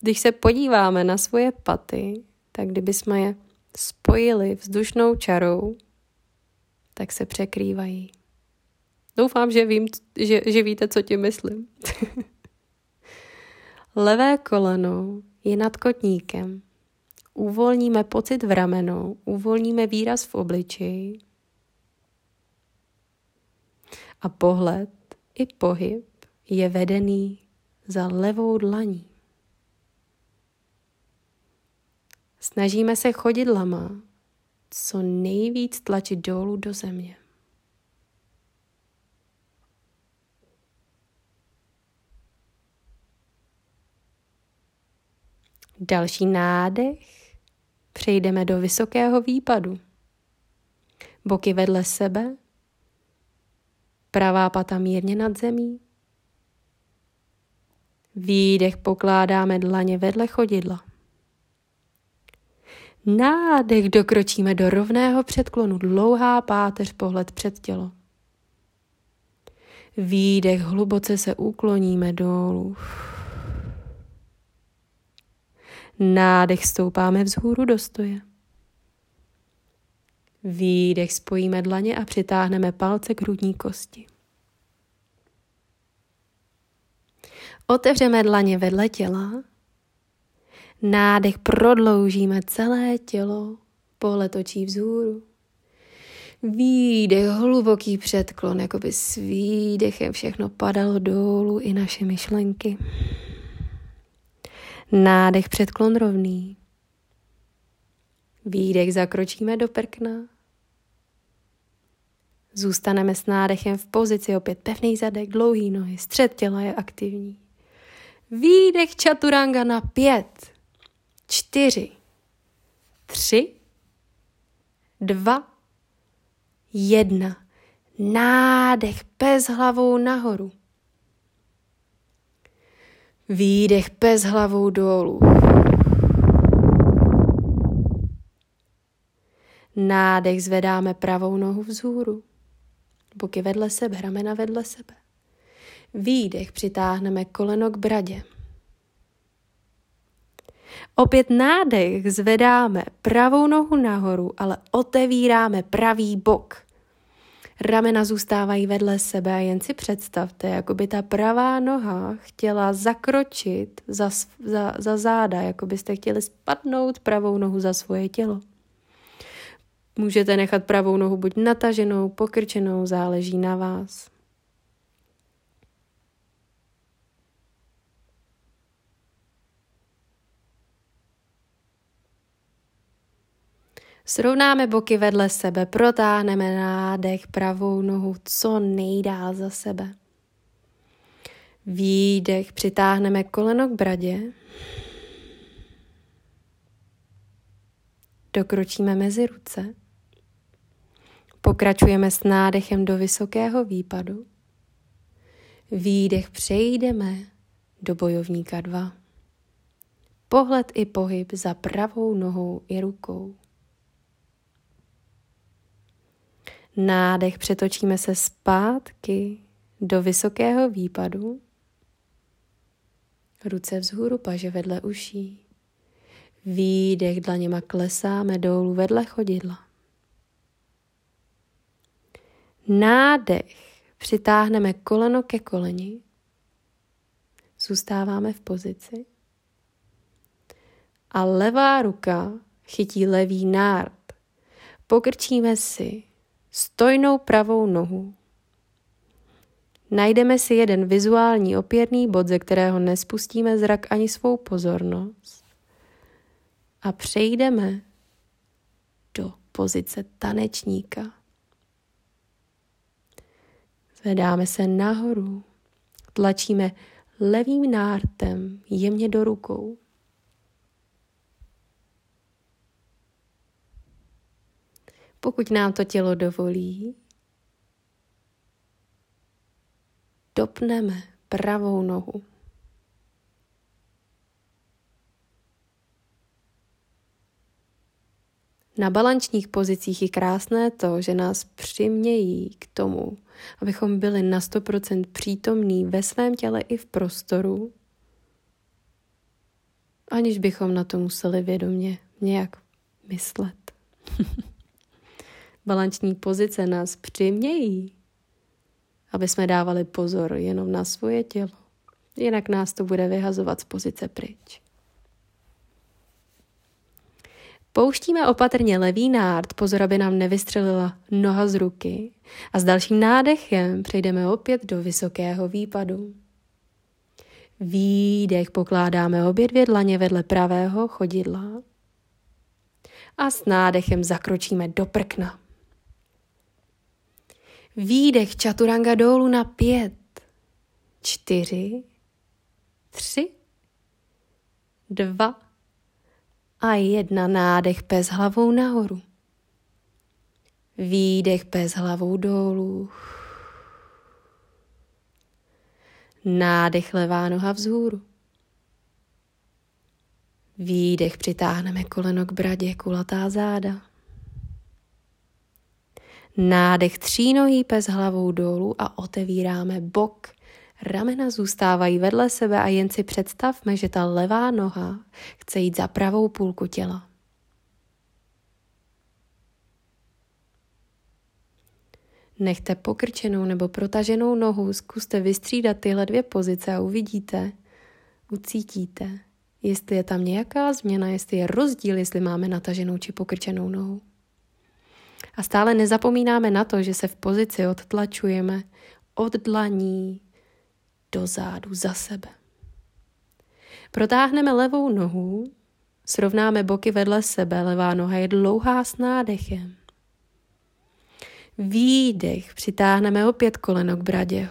když se podíváme na svoje paty, tak kdyby jsme je spojili vzdušnou čarou, tak se překrývají. Doufám, že, vím, že, že víte, co tím myslím. (laughs) Levé koleno je nad kotníkem. Uvolníme pocit v ramenou, uvolníme výraz v obličeji. A pohled i pohyb je vedený za levou dlaní. Snažíme se chodidlama co nejvíc tlačit dolů do země. Další nádech. Přejdeme do vysokého výpadu. Boky vedle sebe. Pravá pata mírně nad zemí. Výdech pokládáme dlaně vedle chodidla. Nádech dokročíme do rovného předklonu, dlouhá páteř, pohled před tělo. Výdech, hluboce se ukloníme dolů. Nádech stoupáme vzhůru do stoje. Výdech spojíme dlaně a přitáhneme palce k hrudní kosti. Otevřeme dlaně vedle těla. Nádech prodloužíme celé tělo, pohled očí vzhůru. Výdech, hluboký předklon, jako by s výdechem všechno padalo dolů i naše myšlenky. Nádech předklon rovný. Výdech zakročíme do prkna. Zůstaneme s nádechem v pozici opět pevný zadek, dlouhý nohy, střed těla je aktivní. Výdech čaturanga na pět, čtyři, tři, dva, jedna. Nádech bez hlavou nahoru. Výdech bez hlavou dolů. Nádech zvedáme pravou nohu vzhůru. Boky vedle sebe, ramena vedle sebe. Výdech přitáhneme koleno k bradě. Opět nádech zvedáme pravou nohu nahoru, ale otevíráme pravý bok. Ramena zůstávají vedle sebe a jen si představte, jako by ta pravá noha chtěla zakročit za, za, za záda, jako byste chtěli spadnout pravou nohu za svoje tělo. Můžete nechat pravou nohu buď nataženou, pokrčenou, záleží na vás. Srovnáme boky vedle sebe, protáhneme nádech pravou nohu co nejdál za sebe. Výdech, přitáhneme koleno k bradě. Dokročíme mezi ruce. Pokračujeme s nádechem do vysokého výpadu. Výdech přejdeme do bojovníka 2. Pohled i pohyb za pravou nohou i rukou. Nádech přetočíme se zpátky do vysokého výpadu. Ruce vzhůru, paže vedle uší. Výdech dlaněma klesáme dolů vedle chodidla. Nádech přitáhneme koleno ke koleni. Zůstáváme v pozici. A levá ruka chytí levý nárt. Pokrčíme si stojnou pravou nohu. Najdeme si jeden vizuální opěrný bod, ze kterého nespustíme zrak ani svou pozornost. a přejdeme do pozice tanečníka. Zvedáme se nahoru, tlačíme levým nártem jemně do rukou. Pokud nám to tělo dovolí, dopneme pravou nohu. Na balančních pozicích je krásné to, že nás přimějí k tomu, abychom byli na 100% přítomní ve svém těle i v prostoru, aniž bychom na to museli vědomě nějak myslet. (laughs) Balanční pozice nás přimějí, aby jsme dávali pozor jenom na svoje tělo. Jinak nás to bude vyhazovat z pozice pryč. Pouštíme opatrně levý nárt, pozor, aby nám nevystřelila noha z ruky. A s dalším nádechem přejdeme opět do vysokého výpadu. Výdech pokládáme obě dvě dlaně vedle pravého chodidla. A s nádechem zakročíme do prkna. Výdech čaturanga dolů na pět, čtyři, tři, dva, a jedna nádech pes hlavou nahoru. Výdech pes hlavou dolů. Nádech levá noha vzhůru. Výdech přitáhneme koleno k bradě, kulatá záda. Nádech třínohý pes hlavou dolů a otevíráme bok Ramena zůstávají vedle sebe a jen si představme, že ta levá noha chce jít za pravou půlku těla. Nechte pokrčenou nebo protaženou nohu, zkuste vystřídat tyhle dvě pozice a uvidíte, ucítíte, jestli je tam nějaká změna, jestli je rozdíl, jestli máme nataženou či pokrčenou nohu. A stále nezapomínáme na to, že se v pozici odtlačujeme od dlaní do zádu za sebe. Protáhneme levou nohu, srovnáme boky vedle sebe, levá noha je dlouhá s nádechem. Výdech, přitáhneme opět koleno k bradě.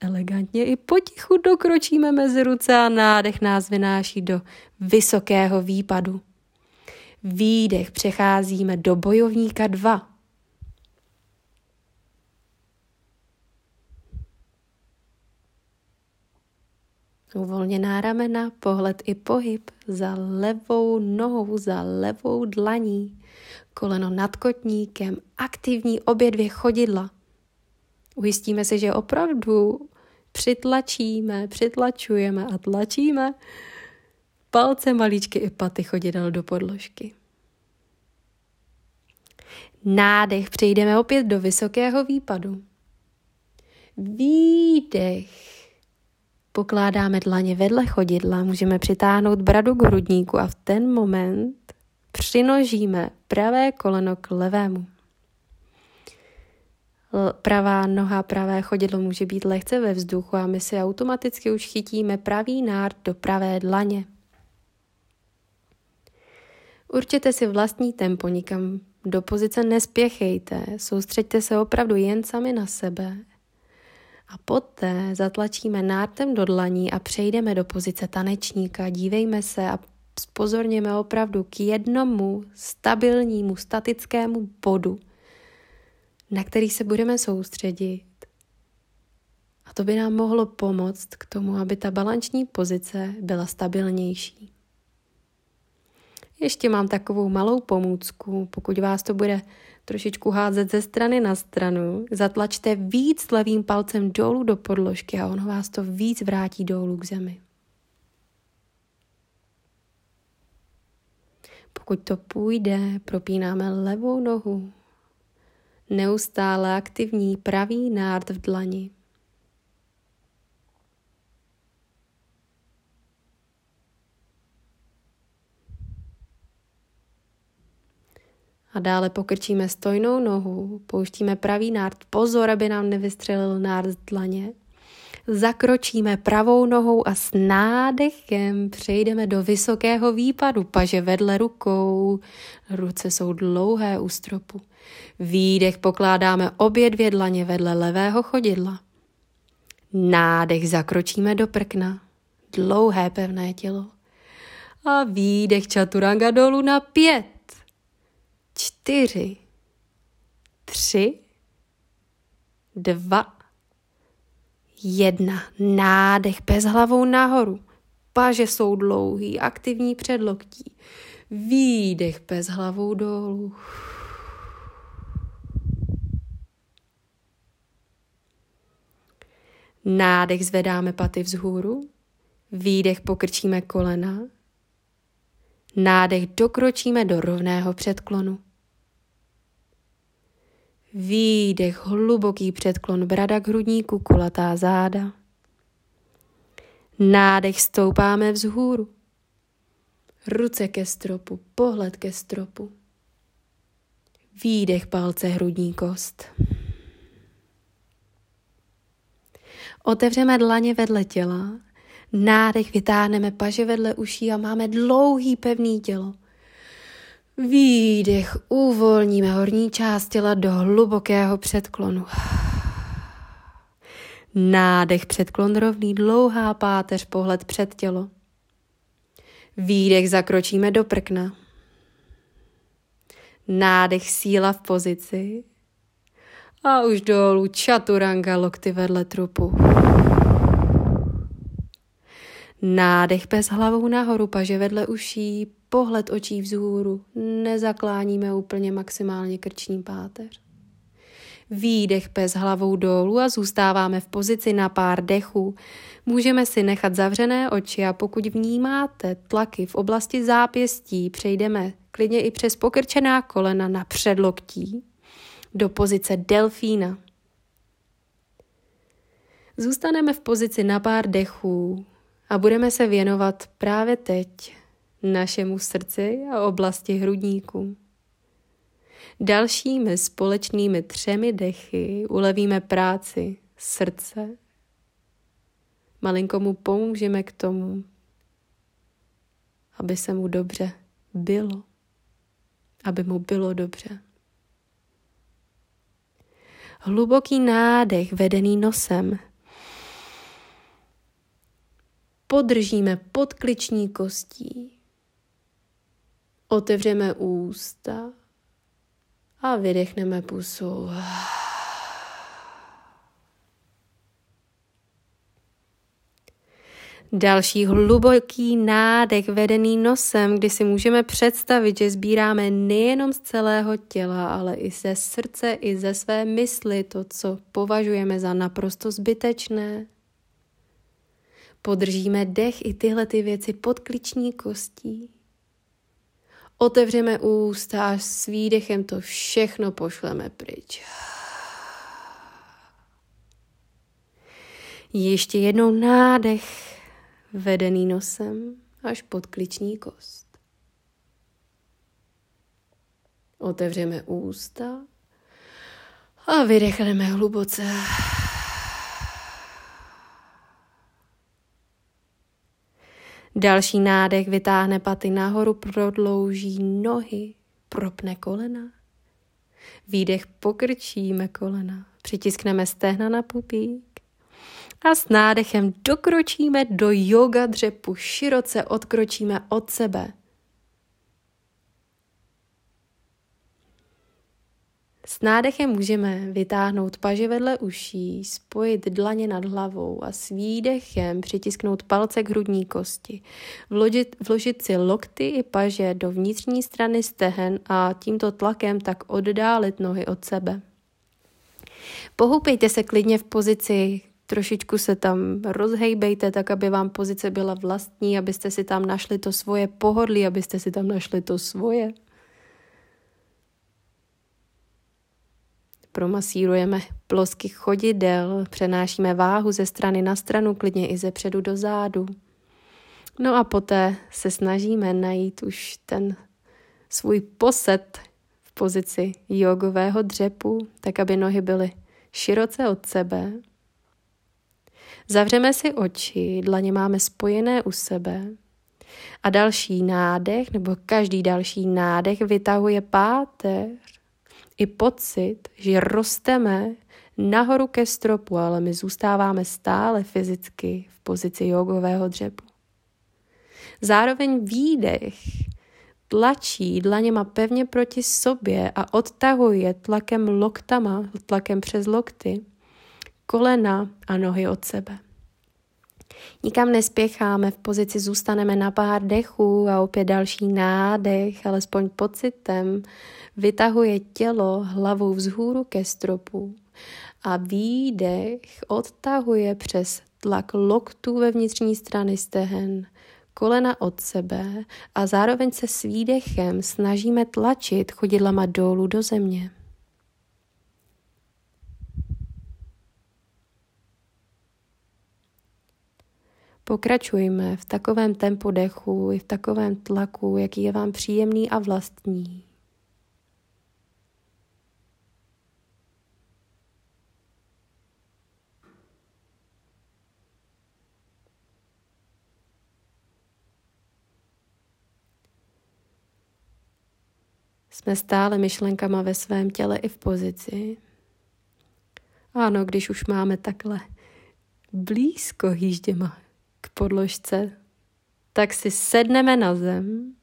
Elegantně i potichu dokročíme mezi ruce a nádech nás vynáší do vysokého výpadu. Výdech přecházíme do bojovníka 2. Uvolněná ramena, pohled i pohyb za levou nohou, za levou dlaní, koleno nad kotníkem, aktivní obě dvě chodidla. Ujistíme se, že opravdu přitlačíme, přitlačujeme a tlačíme palce malíčky i paty chodidel do podložky. Nádech, přejdeme opět do vysokého výpadu. Výdech Pokládáme dlaně vedle chodidla, můžeme přitáhnout bradu k hrudníku a v ten moment přinožíme pravé koleno k levému. Pravá noha, pravé chodidlo může být lehce ve vzduchu a my si automaticky už chytíme pravý nárt do pravé dlaně. Určitě si vlastní tempo, nikam do pozice nespěchejte, soustřeďte se opravdu jen sami na sebe a poté zatlačíme nártem do dlaní a přejdeme do pozice tanečníka. Dívejme se a spozorněme opravdu k jednomu stabilnímu, statickému bodu, na který se budeme soustředit. A to by nám mohlo pomoct k tomu, aby ta balanční pozice byla stabilnější. Ještě mám takovou malou pomůcku, pokud vás to bude trošičku házet ze strany na stranu, zatlačte víc levým palcem dolů do podložky a ono vás to víc vrátí dolů k zemi. Pokud to půjde, propínáme levou nohu. Neustále aktivní pravý nárt v dlani. A dále pokrčíme stojnou nohu, pouštíme pravý nárt, pozor, aby nám nevystřelil nárt z dlaně. Zakročíme pravou nohou a s nádechem přejdeme do vysokého výpadu, paže vedle rukou. Ruce jsou dlouhé u stropu. Výdech pokládáme obě dvě dlaně vedle levého chodidla. Nádech zakročíme do prkna. Dlouhé pevné tělo. A výdech čaturanga dolů na pět, čtyři, tři, dva, jedna. Nádech bez hlavou nahoru. Paže jsou dlouhý, aktivní předloktí. Výdech bez hlavou dolů. Nádech zvedáme paty vzhůru, výdech pokrčíme kolena, nádech dokročíme do rovného předklonu. Výdech, hluboký předklon, brada k hrudníku, kulatá záda. Nádech stoupáme vzhůru. Ruce ke stropu, pohled ke stropu. Výdech palce hrudní kost. Otevřeme dlaně vedle těla, nádech vytáhneme paže vedle uší a máme dlouhý pevný tělo. Výdech uvolníme horní část těla do hlubokého předklonu. Nádech předklon rovný, dlouhá páteř, pohled před tělo. Výdech zakročíme do prkna. Nádech síla v pozici. A už dolů čaturanga, lokty vedle trupu. Nádech bez hlavou nahoru, paže vedle uší, pohled očí vzhůru, nezakláníme úplně maximálně krční páteř. Výdech bez hlavou dolů a zůstáváme v pozici na pár dechů. Můžeme si nechat zavřené oči a pokud vnímáte tlaky v oblasti zápěstí, přejdeme klidně i přes pokrčená kolena na předloktí do pozice delfína. Zůstaneme v pozici na pár dechů a budeme se věnovat právě teď našemu srdci a oblasti hrudníku. Dalšími společnými třemi dechy ulevíme práci srdce. Malinko mu pomůžeme k tomu, aby se mu dobře bylo, aby mu bylo dobře. Hluboký nádech vedený nosem. Podržíme podkliční kostí Otevřeme ústa a vydechneme pusou. Další hluboký nádech vedený nosem, kdy si můžeme představit, že sbíráme nejenom z celého těla, ale i ze srdce, i ze své mysli to, co považujeme za naprosto zbytečné. Podržíme dech i tyhle ty věci pod kliční kostí. Otevřeme ústa a s výdechem to všechno pošleme pryč. Ještě jednou nádech, vedený nosem až pod kliční kost. Otevřeme ústa a vydechneme hluboce. Další nádech vytáhne paty nahoru, prodlouží nohy, propne kolena. Výdech pokrčíme kolena, přitiskneme stehna na pupík a s nádechem dokročíme do yoga dřepu, široce odkročíme od sebe. S nádechem můžeme vytáhnout paže vedle uší, spojit dlaně nad hlavou a s výdechem přitisknout palce k hrudní kosti. Vložit, vložit si lokty i paže do vnitřní strany stehen a tímto tlakem tak oddálit nohy od sebe. Pohoupejte se klidně v pozici, trošičku se tam rozhejbejte, tak aby vám pozice byla vlastní, abyste si tam našli to svoje pohodlí, abyste si tam našli to svoje. Promasírujeme plosky chodidel, přenášíme váhu ze strany na stranu, klidně i ze předu do zádu. No a poté se snažíme najít už ten svůj poset v pozici jogového dřepu, tak aby nohy byly široce od sebe. Zavřeme si oči, dlaně máme spojené u sebe a další nádech nebo každý další nádech vytahuje páteř i pocit, že rosteme nahoru ke stropu, ale my zůstáváme stále fyzicky v pozici jogového dřepu. Zároveň výdech tlačí dlaněma pevně proti sobě a odtahuje tlakem loktama, tlakem přes lokty, kolena a nohy od sebe. Nikam nespěcháme, v pozici zůstaneme na pár dechů a opět další nádech, alespoň pocitem, vytahuje tělo hlavou vzhůru ke stropu a výdech odtahuje přes tlak loktů ve vnitřní strany stehen, kolena od sebe a zároveň se s výdechem snažíme tlačit chodidlama dolů do země. Pokračujme v takovém tempu dechu i v takovém tlaku, jaký je vám příjemný a vlastní. Jsme stále myšlenkama ve svém těle i v pozici. Ano, když už máme takhle blízko hýžděma k podložce, tak si sedneme na zem,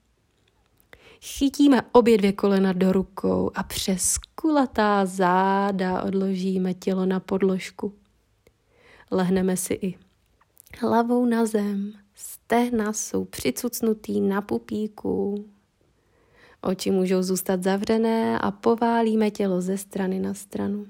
chytíme obě dvě kolena do rukou a přes kulatá záda odložíme tělo na podložku. Lehneme si i hlavou na zem, stehna jsou přicucnutý na pupíku, Oči můžou zůstat zavřené a poválíme tělo ze strany na stranu.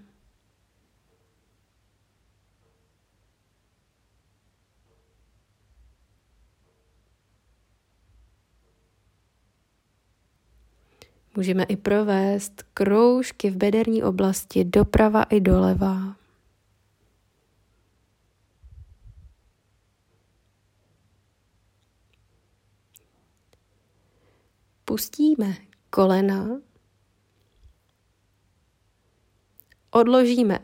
Můžeme i provést kroužky v bederní oblasti doprava i doleva. Pustíme kolena, odložíme,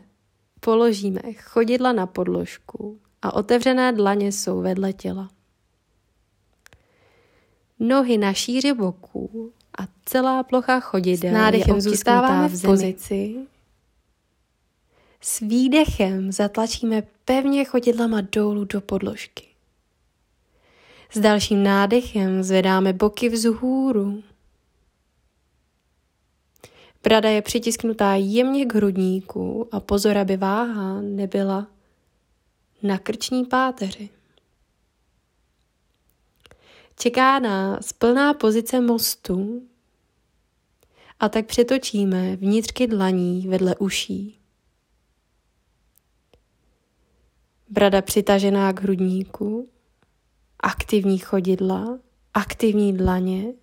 položíme chodidla na podložku a otevřené dlaně jsou vedle těla. Nohy na šíři boků a celá plocha chodidel S nádechem zůstáváme v pozici. S výdechem zatlačíme pevně chodidlama dolů do podložky. S dalším nádechem zvedáme boky vzhůru. Brada je přitisknutá jemně k hrudníku a pozor, aby váha nebyla na krční páteři. Čeká nás plná pozice mostu a tak přetočíme vnitřky dlaní vedle uší. Brada přitažená k hrudníku aktivní chodidla, aktivní dlaně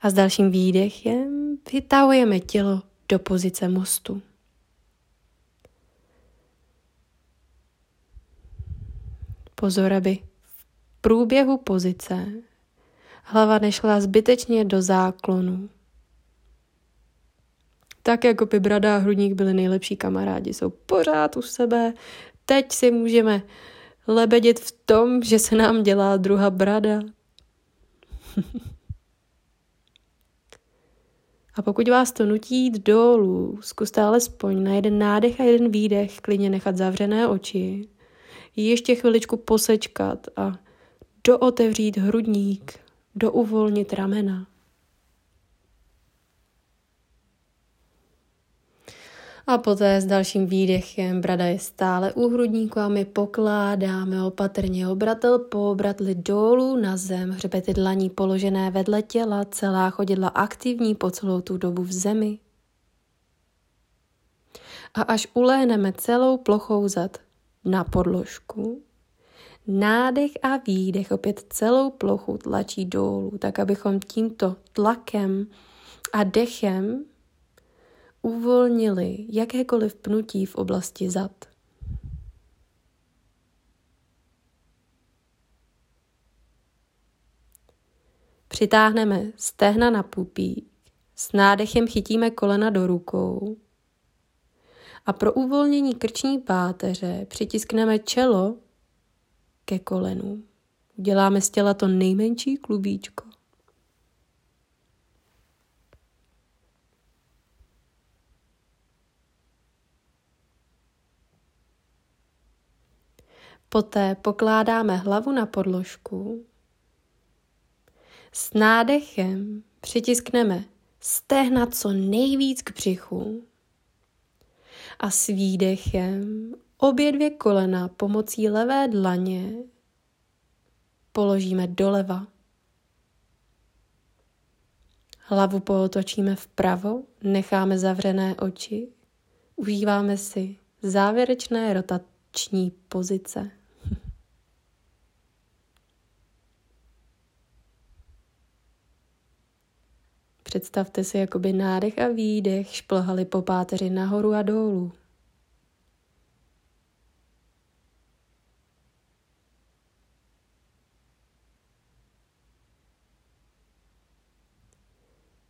a s dalším výdechem vytahujeme tělo do pozice mostu. Pozor, aby v průběhu pozice hlava nešla zbytečně do záklonu. Tak jako by brada a hrudník byli nejlepší kamarádi, jsou pořád u sebe. Teď si můžeme lebedět v tom, že se nám dělá druhá brada. a pokud vás to nutí jít dolů, zkuste alespoň na jeden nádech a jeden výdech klidně nechat zavřené oči, ještě chviličku posečkat a dootevřít hrudník, douvolnit ramena. A poté s dalším výdechem brada je stále u hrudníku a my pokládáme opatrně obratel po obratli dolů na zem, hřbety dlaní položené vedle těla, celá chodidla aktivní po celou tu dobu v zemi. A až uléhneme celou plochou zad na podložku, nádech a výdech opět celou plochu tlačí dolů, tak abychom tímto tlakem a dechem uvolnili jakékoliv pnutí v oblasti zad. Přitáhneme stehna na pupík, s nádechem chytíme kolena do rukou A pro uvolnění krční páteře přitiskneme čelo ke kolenům. Uděláme z těla to nejmenší klubíčko. Poté pokládáme hlavu na podložku. S nádechem přitiskneme stehna co nejvíc k břichu a s výdechem obě dvě kolena pomocí levé dlaně položíme doleva. Hlavu pootočíme vpravo, necháme zavřené oči, užíváme si závěrečné rotační pozice. Představte si, jakoby nádech a výdech šplhali po páteři nahoru a dolů.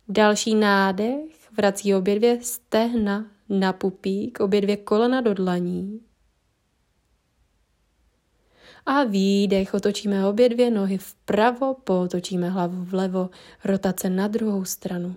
Další nádech vrací obě dvě stehna na pupík, obě dvě kolena do dlaní. A výdech, otočíme obě dvě nohy vpravo, potočíme hlavu vlevo, rotace na druhou stranu.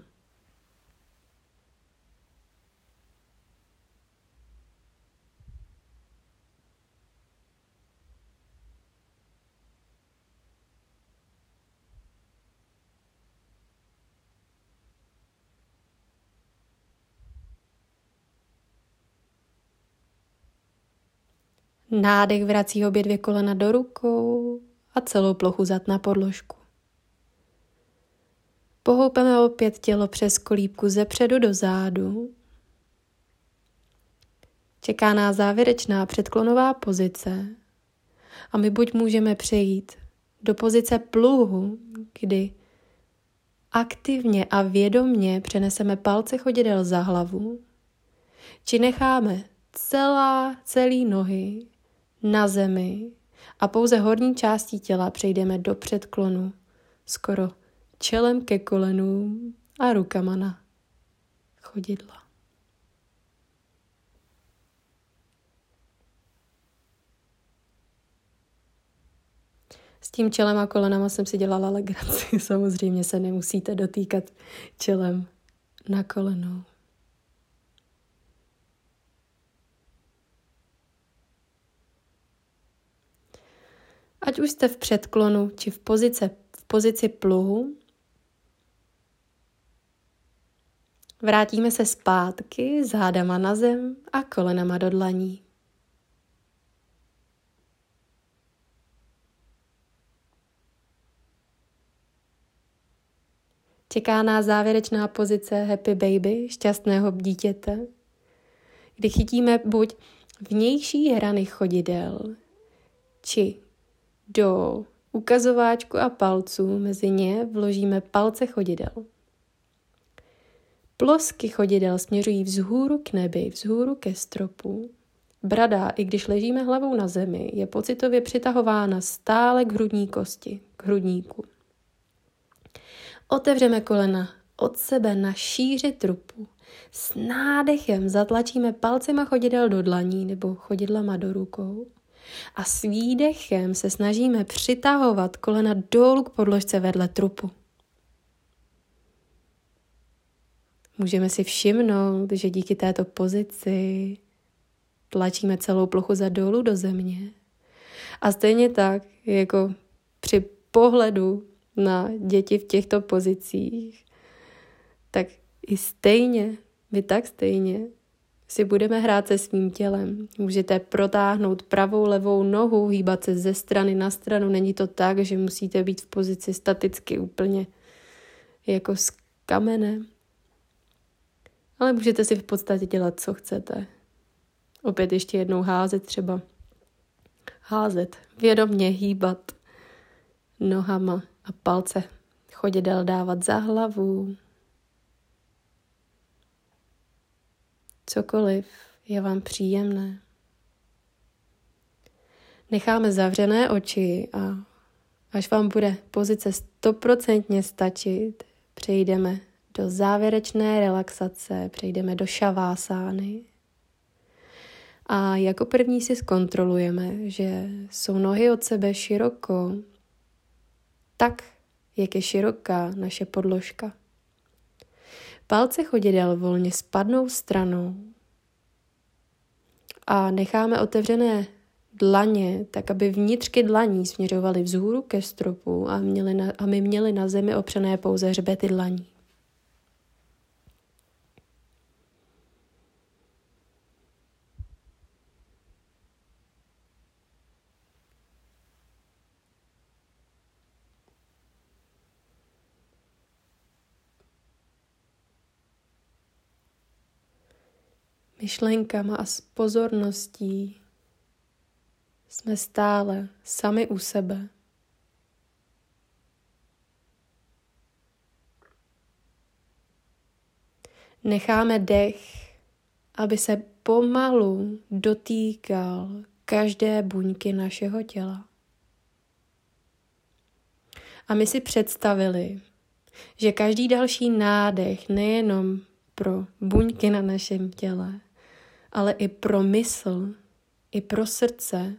Nádech vrací obě dvě kolena do rukou a celou plochu zad na podložku. Pohoupeme opět tělo přes kolíbku ze předu do zádu. Čeká nás závěrečná předklonová pozice a my buď můžeme přejít do pozice pluhu, kdy aktivně a vědomně přeneseme palce chodidel za hlavu, či necháme celá, celý nohy na zemi a pouze horní částí těla přejdeme do předklonu, skoro čelem ke kolenům a rukama na chodidla. S tím čelem a kolenama jsem si dělala legraci. (laughs) Samozřejmě se nemusíte dotýkat čelem na kolenou. Ať už jste v předklonu či v, pozice, v pozici pluhu, vrátíme se zpátky zádama na zem a kolenama do dlaní. Čeká nás závěrečná pozice happy baby, šťastného dítěte, kdy chytíme buď vnější hrany chodidel, či do ukazováčku a palců mezi ně vložíme palce chodidel. Plosky chodidel směřují vzhůru k nebi, vzhůru ke stropu. Brada, i když ležíme hlavou na zemi, je pocitově přitahována stále k hrudní kosti, k hrudníku. Otevřeme kolena od sebe na šíři trupu. S nádechem zatlačíme palcema chodidel do dlaní nebo chodidlama do rukou a s výdechem se snažíme přitahovat kolena dolů k podložce vedle trupu. Můžeme si všimnout, že díky této pozici tlačíme celou plochu za dolů do země. A stejně tak, jako při pohledu na děti v těchto pozicích, tak i stejně, vy tak stejně si budeme hrát se svým tělem. Můžete protáhnout pravou, levou nohu, hýbat se ze strany na stranu. Není to tak, že musíte být v pozici staticky úplně jako z kamene. Ale můžete si v podstatě dělat, co chcete. Opět ještě jednou házet třeba. Házet, vědomně hýbat nohama a palce chodidel dávat za hlavu, Cokoliv je vám příjemné. Necháme zavřené oči a až vám bude pozice stoprocentně stačit, přejdeme do závěrečné relaxace, přejdeme do šavásány. A jako první si zkontrolujeme, že jsou nohy od sebe široko, tak, jak je široká naše podložka. Palce chodidel volně spadnou stranou a necháme otevřené dlaně, tak aby vnitřky dlaní směřovaly vzhůru ke stropu a, měli na, a my měli na zemi opřené pouze hřbety dlaní. Myšlenkama a s pozorností jsme stále sami u sebe. Necháme dech, aby se pomalu dotýkal každé buňky našeho těla. A my si představili, že každý další nádech nejenom pro buňky na našem těle, ale i pro mysl, i pro srdce,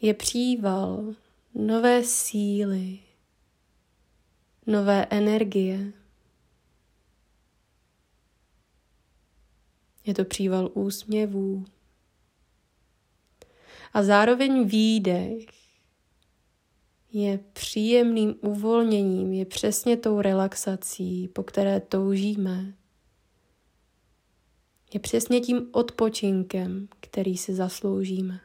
je příval nové síly, nové energie. Je to příval úsměvů. A zároveň výdech je příjemným uvolněním, je přesně tou relaxací, po které toužíme je přesně tím odpočinkem, který si zasloužíme.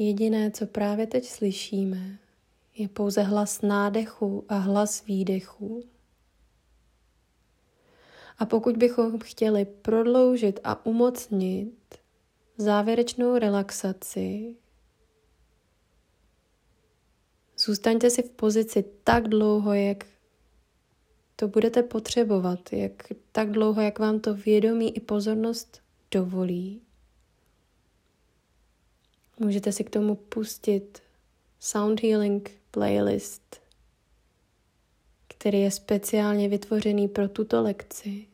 Jediné, co právě teď slyšíme, je pouze hlas nádechu a hlas výdechu. A pokud bychom chtěli prodloužit a umocnit závěrečnou relaxaci, zůstaňte si v pozici tak dlouho, jak to budete potřebovat, jak tak dlouho, jak vám to vědomí i pozornost dovolí. Můžete si k tomu pustit Sound Healing playlist který je speciálně vytvořený pro tuto lekci.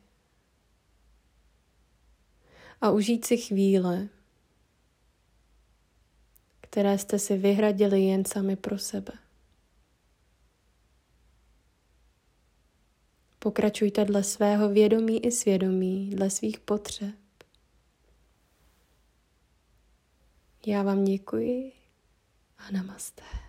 A užít si chvíle, které jste si vyhradili jen sami pro sebe. Pokračujte dle svého vědomí i svědomí, dle svých potřeb. Já vám děkuji a namaste.